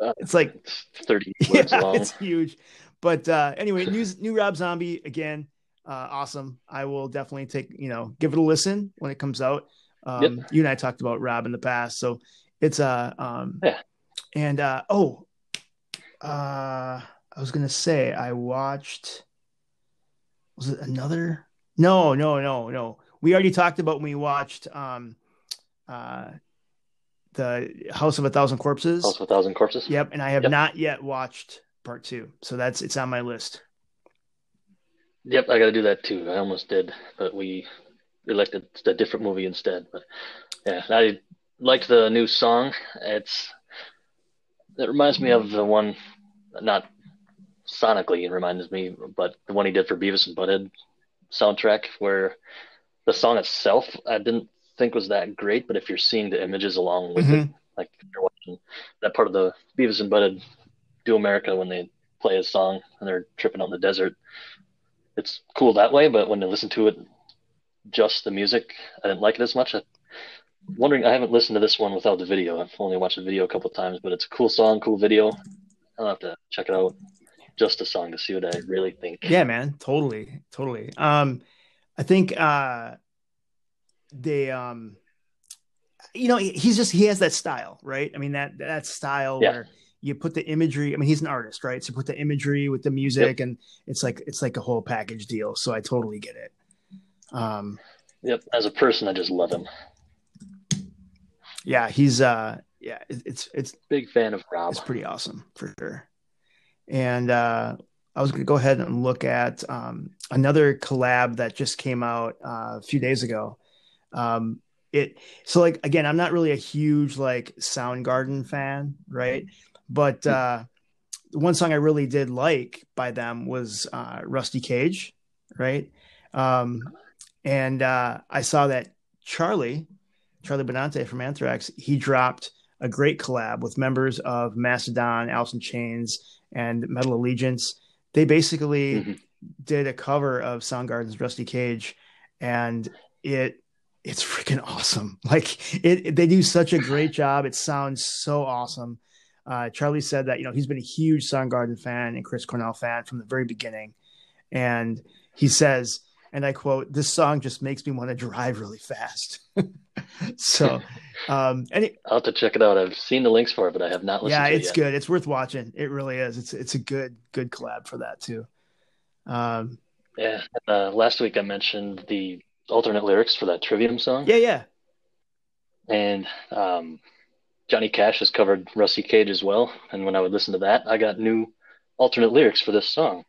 [SPEAKER 2] Uh,
[SPEAKER 1] it's like
[SPEAKER 2] It's 30 (laughs) words
[SPEAKER 1] yeah,
[SPEAKER 2] long.
[SPEAKER 1] it's huge. But uh, anyway, new new Rob Zombie again, uh, awesome. I will definitely take you know give it a listen when it comes out. Um,
[SPEAKER 2] Yep.
[SPEAKER 1] You and I talked about Rob in the past, so it's uh um
[SPEAKER 2] Yeah.
[SPEAKER 1] and uh oh uh I was gonna say I watched was it another no no no no we already talked about when we watched um uh the House of a Thousand Corpses.
[SPEAKER 2] House of a Thousand Corpses.
[SPEAKER 1] Yep, and I have
[SPEAKER 2] Yep.
[SPEAKER 1] not yet watched part two, so that's it's on my list.
[SPEAKER 2] Yep, I got to do that too. I almost did, but we elected a different movie instead. But yeah, I liked the new song. It's it reminds me of the one, not sonically it reminds me, but the one he did for Beavis and Butthead soundtrack, where the song itself I didn't think was that great, but if you're seeing the images along with
[SPEAKER 1] Mhm.
[SPEAKER 2] it, like if you're watching that part of the Beavis and Butthead Do America when they play a song and they're tripping out in the desert, it's cool that way. But when I listen to it, just the music, I didn't like it as much. I'm wondering, I haven't listened to this one without the video. I've only watched the video a couple of times, but it's a cool song, cool video. I'll have to check it out. Just a song to see what I really think.
[SPEAKER 1] Yeah, man, totally, totally. Um, I think uh, they, um, you know, he's just he has that style, right? I mean that that style
[SPEAKER 2] Yeah.
[SPEAKER 1] where you put the imagery. I mean, he's an artist, right? So put the imagery with the music, and it's like it's like a whole package deal. So I totally get it. Um,
[SPEAKER 2] Yep. As a person, I just love him.
[SPEAKER 1] yeah, he's uh, yeah, it's it's
[SPEAKER 2] Big fan of Rob.
[SPEAKER 1] It's pretty awesome for sure. And uh, I was going to go ahead and look at um, another collab that just came out uh, a few days ago. Um, it so like again, I'm not really a huge like Soundgarden fan, right? But uh, one song I really did like by them was uh, Rusty Cage, right? Um, and uh, I saw that Charlie, Charlie Benante from Anthrax, he dropped a great collab with members of Mastodon, Alice in Chains, and Metal Allegiance. They basically
[SPEAKER 2] Mhm.
[SPEAKER 1] did a cover of Soundgarden's Rusty Cage, and it it's freaking awesome. (laughs) Like it, they do such a great job. It sounds so awesome. Uh, Charlie said that you know he's been a huge Soundgarden fan and Chris Cornell fan from the very beginning, and he says, and I quote, "This song just makes me want to drive really fast." (laughs) so, um,
[SPEAKER 2] I'll have to check it out. I've seen the links for it, but I have not listened
[SPEAKER 1] yeah,
[SPEAKER 2] to it
[SPEAKER 1] it's good. It's worth watching. It really is. It's it's a good good collab for that too. Um,
[SPEAKER 2] Yeah. Uh, last week I mentioned the alternate lyrics for that Trivium song,
[SPEAKER 1] yeah, yeah,
[SPEAKER 2] and um, Johnny Cash has covered Rusty Cage as well. And when I would listen to that, I got new alternate lyrics for this song.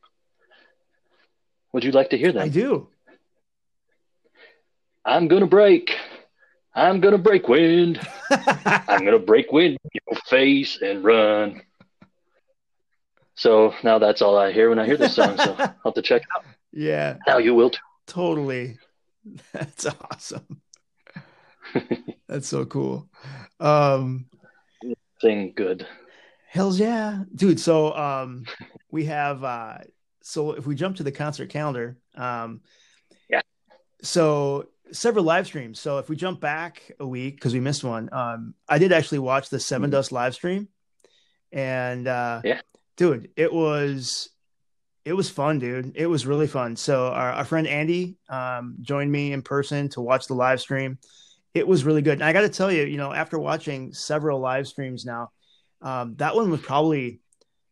[SPEAKER 2] Would you like to hear them?
[SPEAKER 1] I do.
[SPEAKER 2] I'm gonna break. I'm gonna break wind. I'm gonna (laughs) break wind in your face and run. So now that's all I hear when I hear this song. So I'll have to check it out.
[SPEAKER 1] yeah,
[SPEAKER 2] Now you will too.
[SPEAKER 1] totally. (laughs) That's awesome. (laughs) That's so cool. Um,
[SPEAKER 2] Sing good.
[SPEAKER 1] Hells yeah, dude. So um, we have uh, so if we jump to the concert calendar, um,
[SPEAKER 2] Yeah.
[SPEAKER 1] So several live streams. So if we jump back a week because we missed one, um, I did actually watch the Seven
[SPEAKER 2] Mhm.
[SPEAKER 1] Dust live stream, and uh,
[SPEAKER 2] Yeah.
[SPEAKER 1] dude, it was it was fun, dude. It was really fun. So our, our friend Andy um, joined me in person to watch the live stream. It was really good. And I got to tell you, you know, after watching several live streams now, um, that one was probably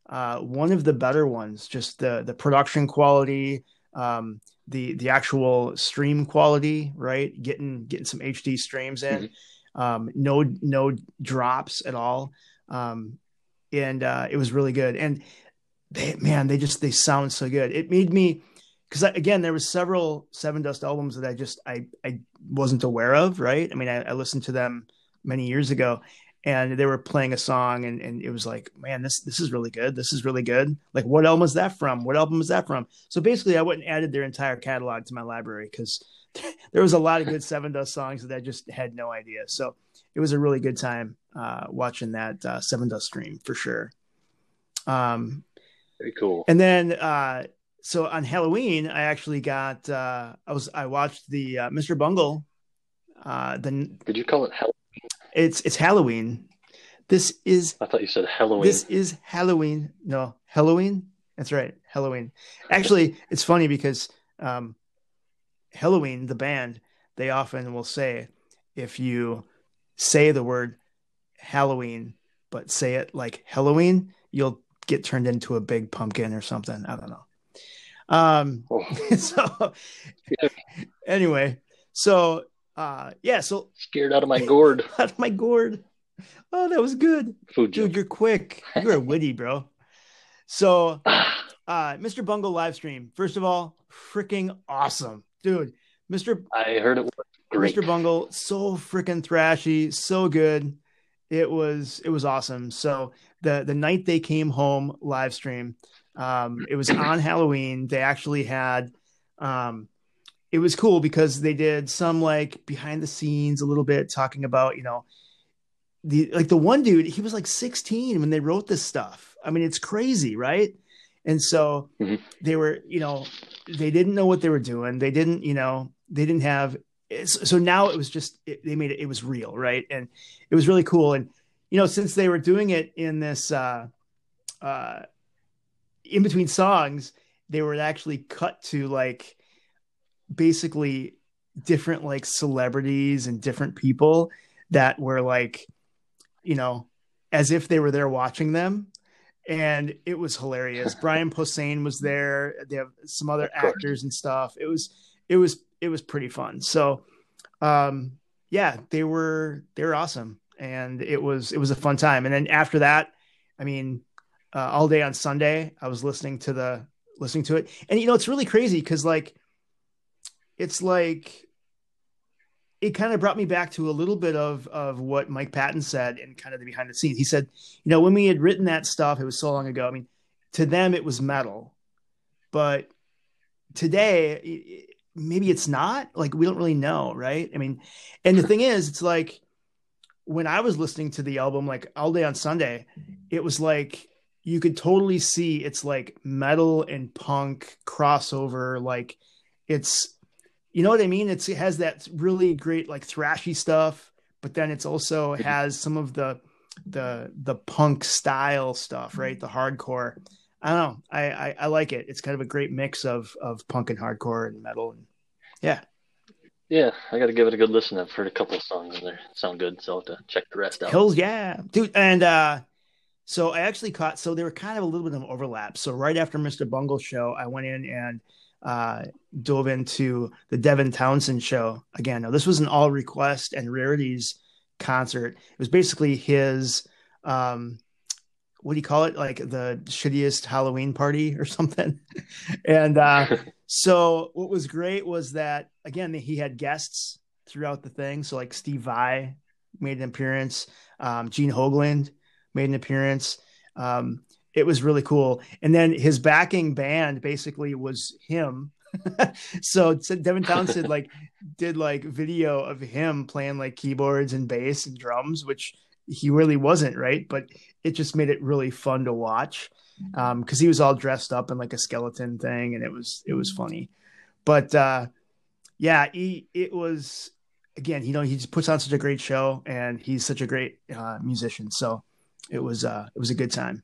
[SPEAKER 1] uh, one of the better ones. Just the the production quality, um, the the actual stream quality, right? Getting getting some HD streams in, um, no no drops at all, um, and uh, it was really good. And they man, they just they sound so good. It made me because again, there was several Sevendust albums that I just I I wasn't aware of, right? I mean, I, I listened to them many years ago, and they were playing a song, and and it was like, man, this this is really good. This is really good. Like, what album is that from? What album is that from? So basically, I went and added their entire catalog to my library because (laughs) there was a lot of good Sevendust songs that I just had no idea. So it was a really good time uh, watching that uh, Sevendust stream for sure. Um,
[SPEAKER 2] Very cool.
[SPEAKER 1] and then uh so on Halloween I actually got uh I was I watched the uh, Mr. Bungle uh the
[SPEAKER 2] Did you call it Hell?
[SPEAKER 1] It's it's Halloween. This is
[SPEAKER 2] I thought you said Halloween.
[SPEAKER 1] this is Halloween. No, Halloween. That's right, Halloween. Actually, it's funny because um Halloween the band they often will say if you say the word Halloween but say it like Halloween, you'll get turned into a big pumpkin or something. I don't know. Um,
[SPEAKER 2] Oh, (laughs)
[SPEAKER 1] so anyway, so uh, yeah, so
[SPEAKER 2] scared out of my gourd. (laughs)
[SPEAKER 1] out of my gourd. Oh, that was good,
[SPEAKER 2] Food
[SPEAKER 1] dude.
[SPEAKER 2] joke.
[SPEAKER 1] You're quick. You're witty, bro. So, (sighs) uh, Mr. Bungle live stream. First of all, freaking awesome, dude. Mr.
[SPEAKER 2] I heard it was great.
[SPEAKER 1] Mr. Bungle, so freaking thrashy, so good. It was it was awesome. So the the night they came home live stream, Um, it was on (clears throat) Halloween. They actually had, um, it was cool because they did some like behind the scenes a little bit talking about, you know, the like the one dude, he was like 16 when they wrote this stuff. I mean, it's crazy, right? And so
[SPEAKER 2] Mhm.
[SPEAKER 1] they were, you know, they didn't know what they were doing. They didn't, you know, they didn't have. So now it was just it, they made it. It was real, right? And it was really cool. And you know, since they were doing it in this, uh, uh, in between songs, they were actually cut to like basically different like celebrities and different people that were like, you know, as if they were there watching them. And it was hilarious. (laughs) Brian Posehn was there. They have some other actors and stuff. It was, it was, it was pretty fun. So, um, yeah, they were, they were awesome. And it was, it was a fun time. And then after that, I mean, uh, all day on Sunday, I was listening to the, listening to it. And, you know, it's really crazy because like, it's like it kind of brought me back to a little bit of of what Mike Patton said and kind of the behind the scenes. He said, you know, when we had written that stuff, it was so long ago. I mean, to them it was metal, but today maybe it's not. Like we don't really know, right? I mean, and the thing is, it's like when I was listening to the album, like all day on Sunday, it was like you could totally see it's like metal and punk crossover. Like it's you know what I mean? It's it has that really great like thrashy stuff, but then it's also has some of the the the punk style stuff, right? The hardcore. I don't know. I, I I like it. It's kind of a great mix of of punk and hardcore and metal. And yeah,
[SPEAKER 2] Yeah, I got to give it a good listen. I've heard a couple of songs and they sound good, so I'll have to check the rest out.
[SPEAKER 1] Hills, yeah, dude. And uh, so I actually caught. So there were kind of a little bit of an overlap. So right after Mr. Bungle show, I went in and uh, dove into the Devin Townsend show again. Now this was an all request and rarities concert. It was basically his. Um, what do you call it? Like the shittiest Halloween party or (laughs) something. and uh, (laughs) so what was great was that again he had guests throughout the thing. So like Steve Vai made an appearance. Um, Gene Hoglan made an appearance. Um, it was really cool. And then his backing band basically was him. (laughs) so Devin Townsend (laughs) like did like video of him playing like keyboards and bass and drums, which he really wasn't, right? But it just made it really fun to watch um because he was all dressed up in like a skeleton thing and it was it was funny but uh yeah he it was again you know he just puts on such a great show and he's such a great uh musician so it was uh it was a good time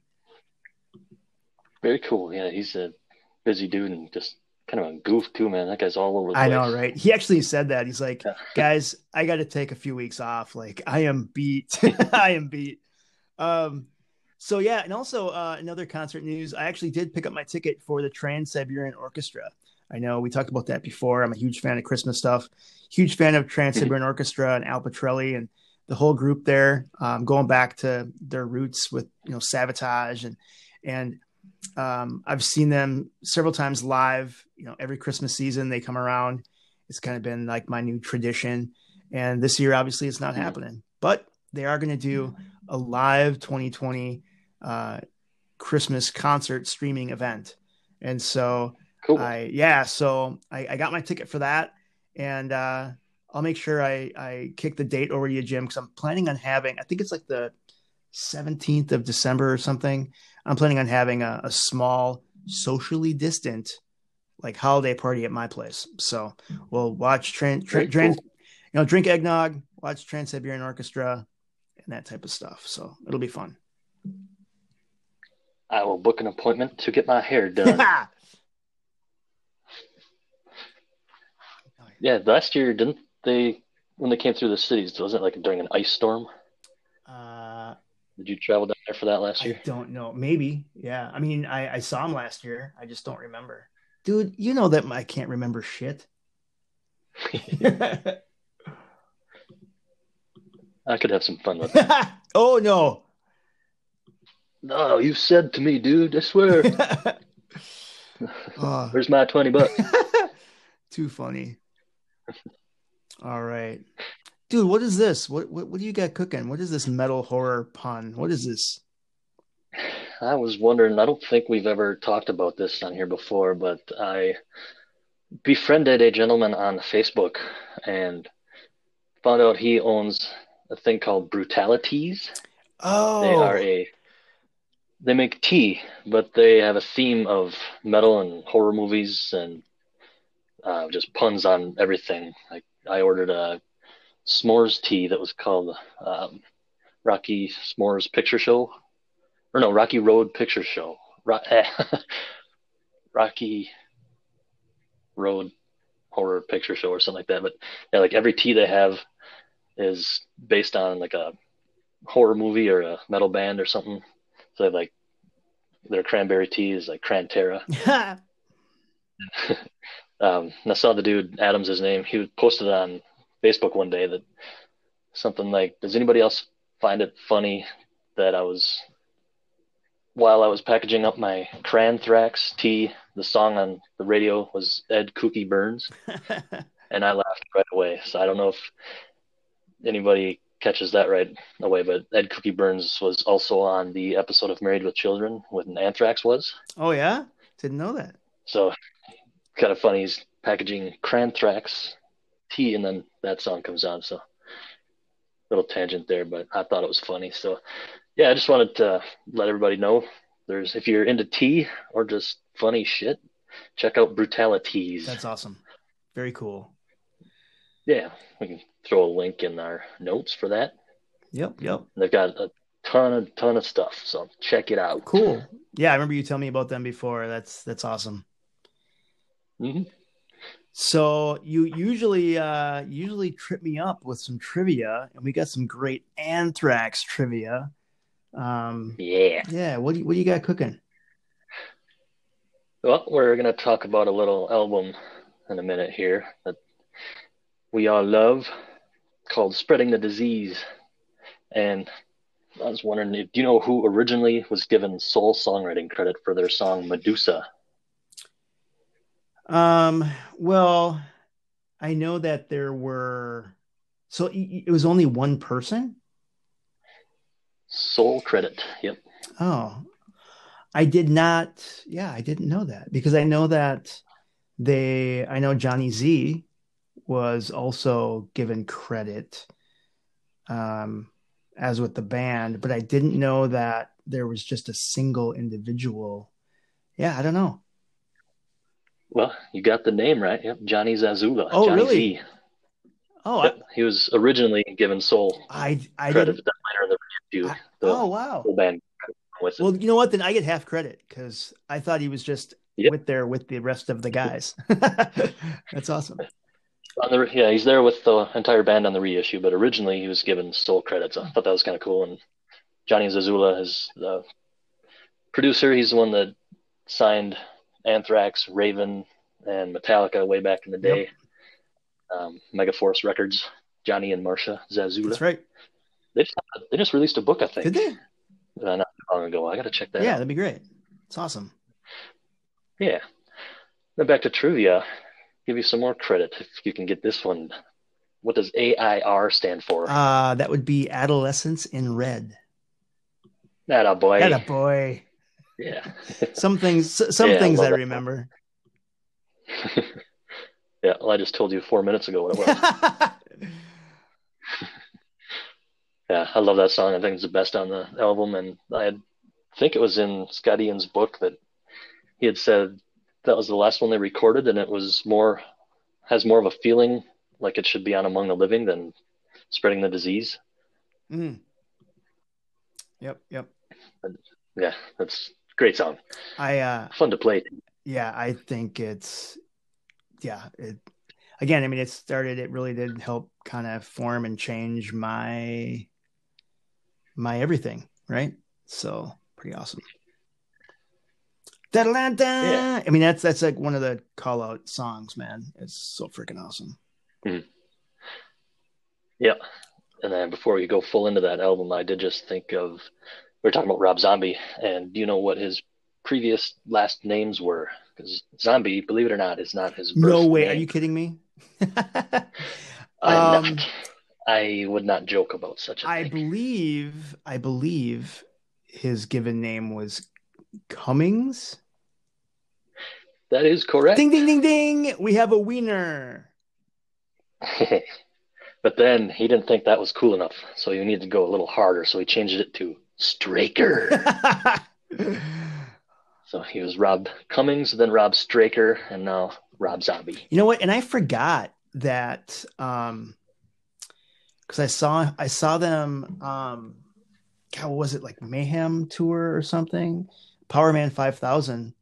[SPEAKER 2] Very cool. Yeah, he's a busy dude and just kind of a goof too, man. That guy's all over the
[SPEAKER 1] i
[SPEAKER 2] place.
[SPEAKER 1] know right? He actually said that. He's like
[SPEAKER 2] Yeah. (laughs)
[SPEAKER 1] guys i got to take a few weeks off. Like i am beat. (laughs) (laughs) I am beat. Um so yeah and also uh another concert news. I actually did pick up my ticket for the trans-siberian orchestra. I know we talked about that before. I'm a huge fan of christmas stuff. Huge fan of trans-siberian orchestra and al Pitrelli and the whole group there. Um, going back to their roots with you know Savatage and and um, I've seen them several times live. You know, every Christmas season they come around. It's kind of been like my new tradition. And this year, obviously, it's not happening, but they are going to do a live 2020 uh, Christmas concert streaming event. And so,
[SPEAKER 2] Cool.
[SPEAKER 1] I yeah, so I, I got my ticket for that, and uh, I'll make sure I I kick the date over to you, Jim, because I'm planning on having. I think it's like the 17th of December or something. I'm planning on having a, a small, socially distant, like holiday party at my place. So we'll watch trans,
[SPEAKER 2] Very
[SPEAKER 1] trans
[SPEAKER 2] cool.
[SPEAKER 1] you know, drink eggnog, watch Trans Siberian Orchestra, and that type of stuff. So it'll be fun.
[SPEAKER 2] I will book an appointment to get my hair done. (laughs) yeah, last year didn't they when they came through the cities? Wasn't it like during an ice storm?
[SPEAKER 1] uh,
[SPEAKER 2] Did you travel down there for that last
[SPEAKER 1] I
[SPEAKER 2] year?
[SPEAKER 1] don't know. Maybe. Yeah. I mean, I, I saw him last year. I just don't remember. Dude, you know that I can't remember shit. (laughs) (laughs)
[SPEAKER 2] I could have some fun with it. (laughs)
[SPEAKER 1] oh no.
[SPEAKER 2] No, you said to me, dude. I swear.
[SPEAKER 1] Oh.
[SPEAKER 2] Where's my twenty bucks?
[SPEAKER 1] Too funny. All right. Dude, what is this? What, what what do you got cooking? What is this metal horror pun? What is this?
[SPEAKER 2] I was wondering, I don't think we've ever talked about this on here before, but I befriended a gentleman on Facebook and found out he owns a thing called Brutalities.
[SPEAKER 1] Oh,
[SPEAKER 2] They are a they make tea, but they have a theme of metal and horror movies and uh, just puns on everything. Like I ordered a s'mores tea that was called um, Rocky S'mores Picture Show, or no, Rocky Road Picture Show. Ro- (laughs) Rocky Road Horror Picture Show or something like that. But yeah, like every tea they have is based on like a horror movie or a metal band or something. So they have, like their cranberry tea is like Crantera. (laughs) (laughs) Um, I saw the dude Adams, his name. He posted on Facebook one day that something like, "Does anybody else find it funny that I was while I was packaging up my Cranthrax tea, the song on the radio was Edd Kookie Byrnes, (laughs) and I laughed right away. So I don't know if anybody catches that right away, but Edd Kookie Byrnes was also on the episode of Married with Children when Anthrax was.
[SPEAKER 1] oh yeah, didn't know that.
[SPEAKER 2] So kind of funny. He's packaging Cranthrax tea, and then that song comes on. So little tangent there, but I thought it was funny. So yeah, I just wanted to let everybody know. There's if you're into tea or just funny shit, check out Brutalities.
[SPEAKER 1] That's awesome. Very cool.
[SPEAKER 2] Yeah, we can throw a link in our notes for that.
[SPEAKER 1] Yep, yep.
[SPEAKER 2] They've got a ton of ton of stuff, so check it out.
[SPEAKER 1] Cool. Yeah, I remember you telling me about them before. That's that's awesome.
[SPEAKER 2] hmm
[SPEAKER 1] So you usually uh usually trip me up with some trivia, and we got some great Anthrax trivia. Um,
[SPEAKER 2] Yeah.
[SPEAKER 1] yeah. What do you, what do you got cooking?
[SPEAKER 2] Well, we're gonna talk about a little album in a minute here that we all love, called "Spreading the Disease." And I was wondering, do you know who originally was given sole songwriting credit for their song "Medusa"?
[SPEAKER 1] Um, well, I know that there were. So it was only one person.
[SPEAKER 2] Sole credit. Yep.
[SPEAKER 1] Oh, I did not. Yeah, I didn't know that because I know that they, I know Johnny Z was also given credit um, as with the band, but I didn't know that there was just a single individual. Yeah, I don't know.
[SPEAKER 2] Well, you got the name right. Yep. Johnny Zazula.
[SPEAKER 1] Oh,
[SPEAKER 2] Johnny
[SPEAKER 1] really?
[SPEAKER 2] Z.
[SPEAKER 1] Oh,
[SPEAKER 2] Yep. He was originally given soul.
[SPEAKER 1] I, I, I
[SPEAKER 2] credit,
[SPEAKER 1] didn't.
[SPEAKER 2] later in the reissue,
[SPEAKER 1] I-
[SPEAKER 2] the
[SPEAKER 1] oh, wow.
[SPEAKER 2] whole band.
[SPEAKER 1] Well, you know what? Then I get half credit because I thought he was just
[SPEAKER 2] Yep.
[SPEAKER 1] with there with the rest of the guys. (laughs) That's awesome.
[SPEAKER 2] On the, yeah, he's there with the entire band on the reissue, but originally he was given sole credits. I thought that was kind of cool. And Johnny Zazula is the producer. He's the one that signed Anthrax, Raven, and Metallica way back in the day. Um, Megaforce Records. Johnny and Marsha Zazula.
[SPEAKER 1] That's right.
[SPEAKER 2] They just, they just released a book, I think,
[SPEAKER 1] Did they?
[SPEAKER 2] uh, not long ago. I got to check that
[SPEAKER 1] Yeah,
[SPEAKER 2] out.
[SPEAKER 1] that'd be great. It's awesome.
[SPEAKER 2] Yeah. Then back to trivia. Give you some more credit if you can get this one. What does AIR stand for?
[SPEAKER 1] Uh, that would be Adolescence in Red.
[SPEAKER 2] That a boy.
[SPEAKER 1] That a boy.
[SPEAKER 2] Yeah.
[SPEAKER 1] Some things, some
[SPEAKER 2] Yeah, I
[SPEAKER 1] things
[SPEAKER 2] love
[SPEAKER 1] I remember. (laughs)
[SPEAKER 2] yeah. Well, I just told you four minutes ago what it was. (laughs) yeah, I love that song. I think it's the best on the album, and I had, think it was in Scott Ian's book that he had said that was the last one they recorded, and it was more has more of a feeling like it should be on Among the Living than Spreading the Disease.
[SPEAKER 1] Mm. Yep, yep.
[SPEAKER 2] Yeah, that's great song.
[SPEAKER 1] I uh
[SPEAKER 2] Fun to play.
[SPEAKER 1] yeah, I think it's yeah, it again, I mean it started it really did help kind of form and change my my everything, right? So pretty awesome. Da-da-da-da.
[SPEAKER 2] Yeah.
[SPEAKER 1] I mean that's that's like one of the call out songs, man. It's so freaking awesome.
[SPEAKER 2] Yeah. And then before we go full into that album, I did just think of we were talking about Rob Zombie, and do you know what his previous last names were? Because Zombie, believe it or not, is not his birth
[SPEAKER 1] No way, are you kidding me? (laughs)
[SPEAKER 2] I'm
[SPEAKER 1] um
[SPEAKER 2] not. I would not joke about such a
[SPEAKER 1] I
[SPEAKER 2] thing.
[SPEAKER 1] believe I believe his given name was Cummings.
[SPEAKER 2] That is correct.
[SPEAKER 1] Ding ding ding ding. We have a wiener. (laughs)
[SPEAKER 2] but then he didn't think that was cool enough, so he needed to go a little harder. So he changed it to Straker. (laughs) so he was Rob Cummings, then Rob Straker, and now Rob Zombie.
[SPEAKER 1] You know what? And I forgot that um because I saw I saw them um God, what was it like Mayhem tour or something? Powerman five thousand.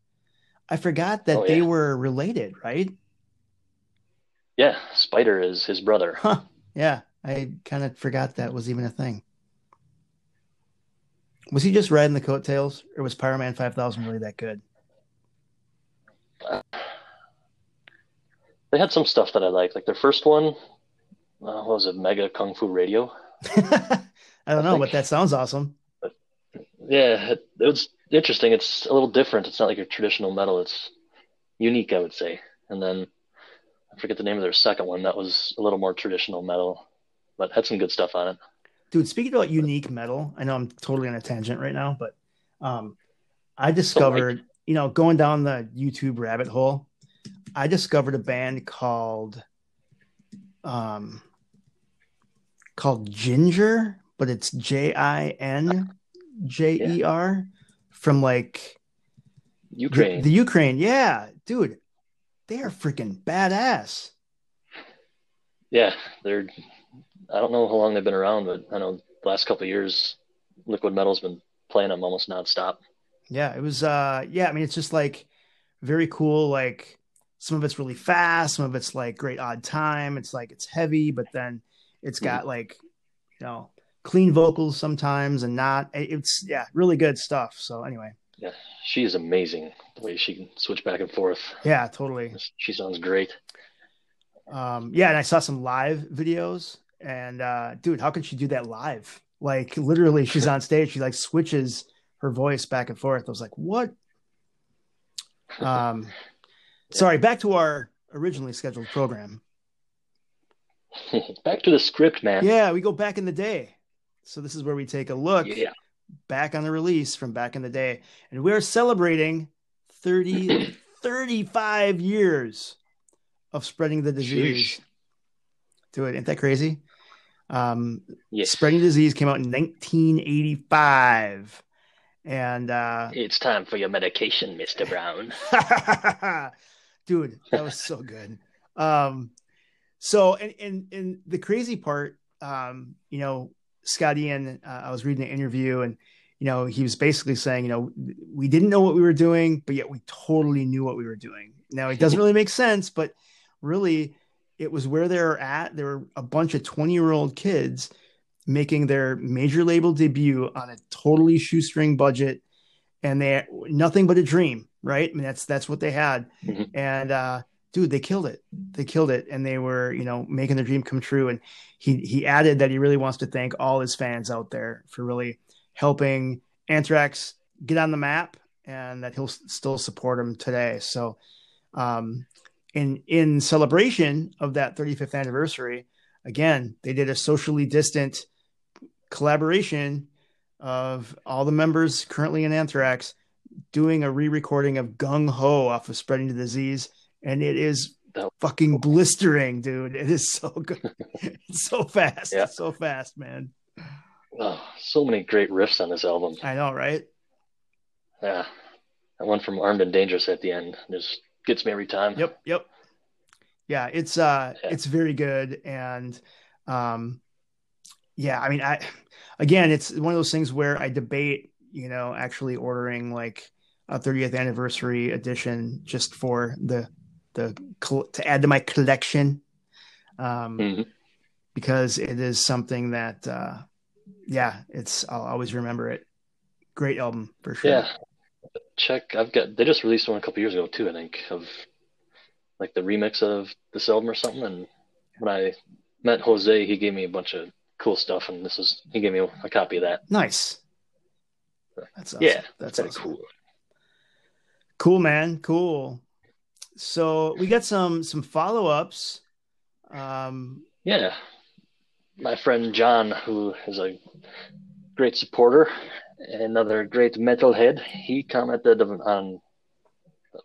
[SPEAKER 1] I forgot that
[SPEAKER 2] Oh,
[SPEAKER 1] they
[SPEAKER 2] yeah.
[SPEAKER 1] were related, right?
[SPEAKER 2] Yeah, Spider is his brother.
[SPEAKER 1] Huh. Yeah. I kind of forgot that was even a thing. Was he just riding the coattails, or was Powerman five thousand really that good?
[SPEAKER 2] They had some stuff that I liked, like their first one. Uh, what was it? Mega Kung Fu Radio. (laughs)
[SPEAKER 1] I don't
[SPEAKER 2] I
[SPEAKER 1] know,
[SPEAKER 2] think-
[SPEAKER 1] but that sounds awesome.
[SPEAKER 2] Yeah, it, it was interesting. It's a little different. It's not like your traditional metal. It's unique, I would say. And then I forget the name of their second one. That was a little more traditional metal, but had some good stuff on it.
[SPEAKER 1] Dude, speaking about unique metal, I know I'm totally on a tangent right now, but um, I discovered, you know, going down the YouTube rabbit hole, I discovered a band called um called Ginger, but it's J I N J E R from like the,
[SPEAKER 2] Ukraine.
[SPEAKER 1] the Ukraine. Yeah, dude, they are freaking badass.
[SPEAKER 2] yeah, they're. I don't know how long they've been around, but I know the last couple of years, Liquid Metal's been playing them almost nonstop.
[SPEAKER 1] Yeah, it was uh yeah, I mean it's just like very cool like some of it's really fast, some of it's like great odd time. It's like it's heavy, but then it's got like you know, clean vocals sometimes and not it's yeah, really good stuff. So anyway,
[SPEAKER 2] Yeah, she is amazing. The way she can switch back and forth.
[SPEAKER 1] yeah, totally.
[SPEAKER 2] She sounds great.
[SPEAKER 1] Um yeah, and I saw some live videos and uh dude, how can she do that live? Like literally she's on stage, she like switches her voice back and forth. I was like, "What?" Um sorry, back to our originally scheduled program. (laughs)
[SPEAKER 2] back to the script, man.
[SPEAKER 1] Yeah, we go back in the day. So this is where we take a look
[SPEAKER 2] Yeah.
[SPEAKER 1] back on the release from back in the day. And we're celebrating 30, (clears throat) 35 years of spreading the disease.
[SPEAKER 2] Sheesh.
[SPEAKER 1] Do it. Ain't that crazy? Um,
[SPEAKER 2] Yes.
[SPEAKER 1] Spreading disease came out in 1985. And uh,
[SPEAKER 2] It's time for your medication, Mr. Brown. (laughs)
[SPEAKER 1] dude that was so good um so and and and the crazy part um you know scott ian uh, i was reading an interview and you know he was basically saying you know we didn't know what we were doing but yet we totally knew what we were doing now it doesn't (laughs) really make sense but really it was where they were at. There were a bunch of 20 year old kids making their major label debut on a totally shoestring budget and they nothing but a dream right? I mean that's that's what they had.
[SPEAKER 2] Mhm.
[SPEAKER 1] and uh dude they killed it. They killed it and they were you know making their dream come true. And he he added that he really wants to thank all his fans out there for really helping anthrax get on the map and that he'll still support him today. So um in in celebration of that 35th anniversary again they did a socially distant collaboration of all the members currently in anthrax doing a re-recording of gung ho off of spreading the disease and it is fucking blistering dude it is so good (laughs) it's so fast
[SPEAKER 2] Yeah.
[SPEAKER 1] so fast man
[SPEAKER 2] Oh, so many great riffs on this album.
[SPEAKER 1] i know right
[SPEAKER 2] Yeah. That one from Armed and Dangerous at the end just gets me every time.
[SPEAKER 1] Yep, yep. Yeah, it's uh
[SPEAKER 2] Yeah.
[SPEAKER 1] it's very good and um yeah, I mean I again it's one of those things where I debate, you know, actually ordering like a 30th anniversary edition just for the the to add to my collection um
[SPEAKER 2] Mhm.
[SPEAKER 1] because it is something that uh yeah, it's I'll always remember it. Great album for sure.
[SPEAKER 2] Yeah. Check. I've got. They just released one a couple years ago too. I think of like the remix of this album or something. And when I met Jose, he gave me a bunch of cool stuff, and this is he gave me a copy of that.
[SPEAKER 1] Nice. That's awesome.
[SPEAKER 2] Yeah,
[SPEAKER 1] that's awesome.
[SPEAKER 2] cool.
[SPEAKER 1] Cool, man. Cool. So we got some some follow ups. Um,
[SPEAKER 2] Yeah. My friend John, who is a great supporter another great metalhead, he commented on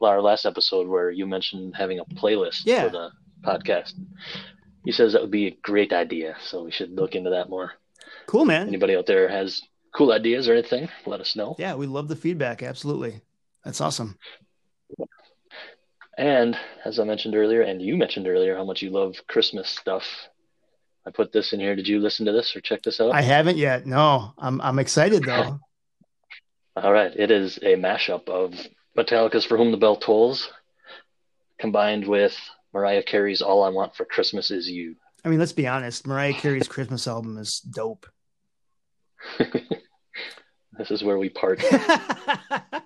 [SPEAKER 2] our last episode where you mentioned having a playlist
[SPEAKER 1] Yeah.
[SPEAKER 2] for the podcast. He says that would be a great idea, so we should look into that more.
[SPEAKER 1] Cool, man.
[SPEAKER 2] Anybody out there has cool ideas or anything, let us know.
[SPEAKER 1] Yeah, we love the feedback. Absolutely. That's awesome.
[SPEAKER 2] And as I mentioned earlier, and you mentioned earlier, how much you love Christmas stuff. I put this in here. Did you listen to this or check this out?
[SPEAKER 1] I haven't yet. No, I'm I'm excited though. (laughs)
[SPEAKER 2] All right. It is a mashup of Metallica's For Whom the Bell Tolls combined with Mariah Carey's All I Want for Christmas Is You.
[SPEAKER 1] I mean, let's be honest. Mariah Carey's (laughs) Christmas album is dope. (laughs)
[SPEAKER 2] This is where we part. (laughs) I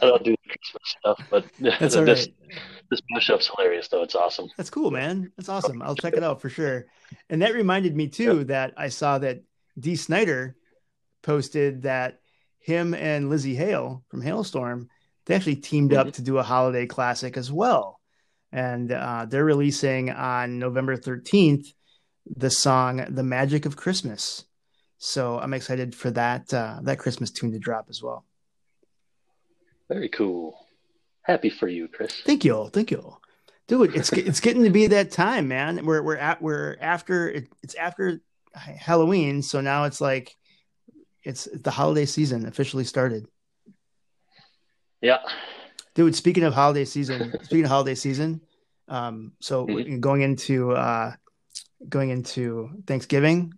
[SPEAKER 2] don't do Christmas stuff, but
[SPEAKER 1] That's
[SPEAKER 2] this,
[SPEAKER 1] right.
[SPEAKER 2] this mashup's hilarious, though. It's awesome.
[SPEAKER 1] That's cool, man. That's awesome. I'll check it out for sure. And that reminded me too that I saw that Dee Snider posted that him and Lzzy Hale from Halestorm they actually teamed up to do a holiday classic as well, and uh, they're releasing on November thirteenth the song "The Magic of Christmas." So I'm excited for that uh, that Christmas tune to drop as well.
[SPEAKER 2] Very cool. Happy for you, Chris.
[SPEAKER 1] Thank you, thank you, dude. It's it's getting to be that time, man. We're we're at we're after it, it's after Halloween, so now it's like it's the holiday season officially started.
[SPEAKER 2] Yeah.
[SPEAKER 1] Dude, speaking of holiday season, (laughs) speaking of holiday season, um, so
[SPEAKER 2] Mhm.
[SPEAKER 1] going into uh, going into Thanksgiving,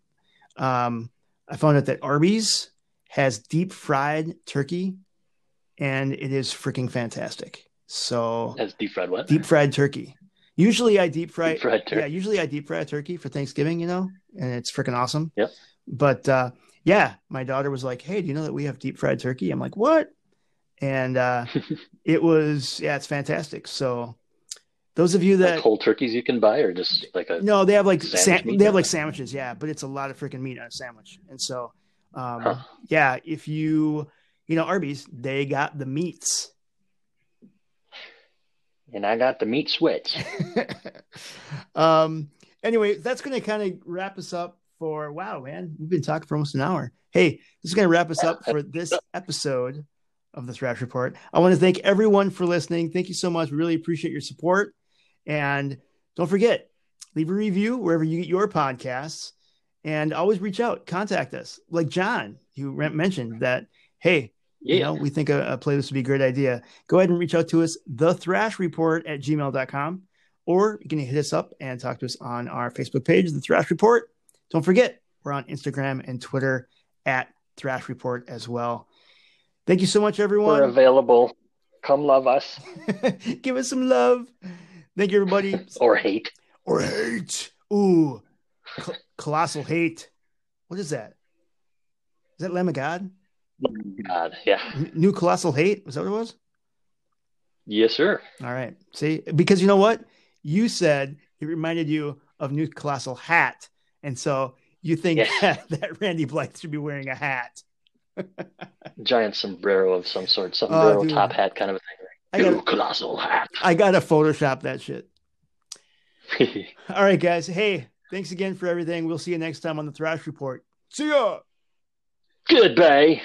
[SPEAKER 1] um, I found out that Arby's has deep fried turkey, and it is freaking fantastic. So
[SPEAKER 2] As deep fried what?
[SPEAKER 1] deep fried turkey. Usually I deep fry
[SPEAKER 2] Deep fried turkey.
[SPEAKER 1] Yeah, usually I deep fry turkey for Thanksgiving, you know, and it's freaking awesome.
[SPEAKER 2] Yep.
[SPEAKER 1] But uh yeah, my daughter was like, Hey, do you know that we have deep fried turkey? I'm like, What? And uh (laughs) it was yeah, it's fantastic. So those of you that
[SPEAKER 2] like whole turkeys you can buy, or just like a
[SPEAKER 1] no, they have like
[SPEAKER 2] meat
[SPEAKER 1] they have like sandwiches, yeah, but it's a lot of freaking meat on a sandwich. And so um
[SPEAKER 2] Huh.
[SPEAKER 1] yeah, if you you know Arby's, they got the meats.
[SPEAKER 2] and I got the meat switch. (laughs)
[SPEAKER 1] um anyway that's going to kind of wrap us up for wow man we've been talking for almost an hour. Hey this is going to wrap us up for this (laughs) episode of the thrash report. I want to thank everyone for listening. Thank you so much. We really appreciate your support. And don't forget leave a review wherever you get your podcasts. And always reach out contact us. Like john you mentioned that hey
[SPEAKER 2] Yeah.
[SPEAKER 1] you know, we think a, a playlist would be a great idea. Go ahead and reach out to us, the thrash report at gmail.com, or you can hit us up and talk to us on our Facebook page, the thrash report. Don't forget, we're on Instagram and Twitter at thrash report as well. Thank you so much, everyone.
[SPEAKER 2] We're available. Come love us (laughs)
[SPEAKER 1] Give us some love. Thank you, everybody. (laughs)
[SPEAKER 2] or hate.
[SPEAKER 1] or hate. Ooh, Col- colossal hate. What is that? Is that Lamb of God?
[SPEAKER 2] God, yeah.
[SPEAKER 1] New colossal hate? Was that what it was?
[SPEAKER 2] Yes, sir.
[SPEAKER 1] All right. See, because you know what? You said it reminded you of New Colossal Hat. And so you think
[SPEAKER 2] Yeah. (laughs)
[SPEAKER 1] that, Randy Blythe should be wearing a hat. (laughs)
[SPEAKER 2] Giant sombrero of some sort,
[SPEAKER 1] Oh,
[SPEAKER 2] sombrero
[SPEAKER 1] dude.
[SPEAKER 2] top hat kind of a thing. I
[SPEAKER 1] got
[SPEAKER 2] colossal hat.
[SPEAKER 1] I got to Photoshop that shit. (laughs) All right, guys. Hey, thanks again for everything. We'll see you next time on the Thrash Report. See ya.
[SPEAKER 2] Goodbye.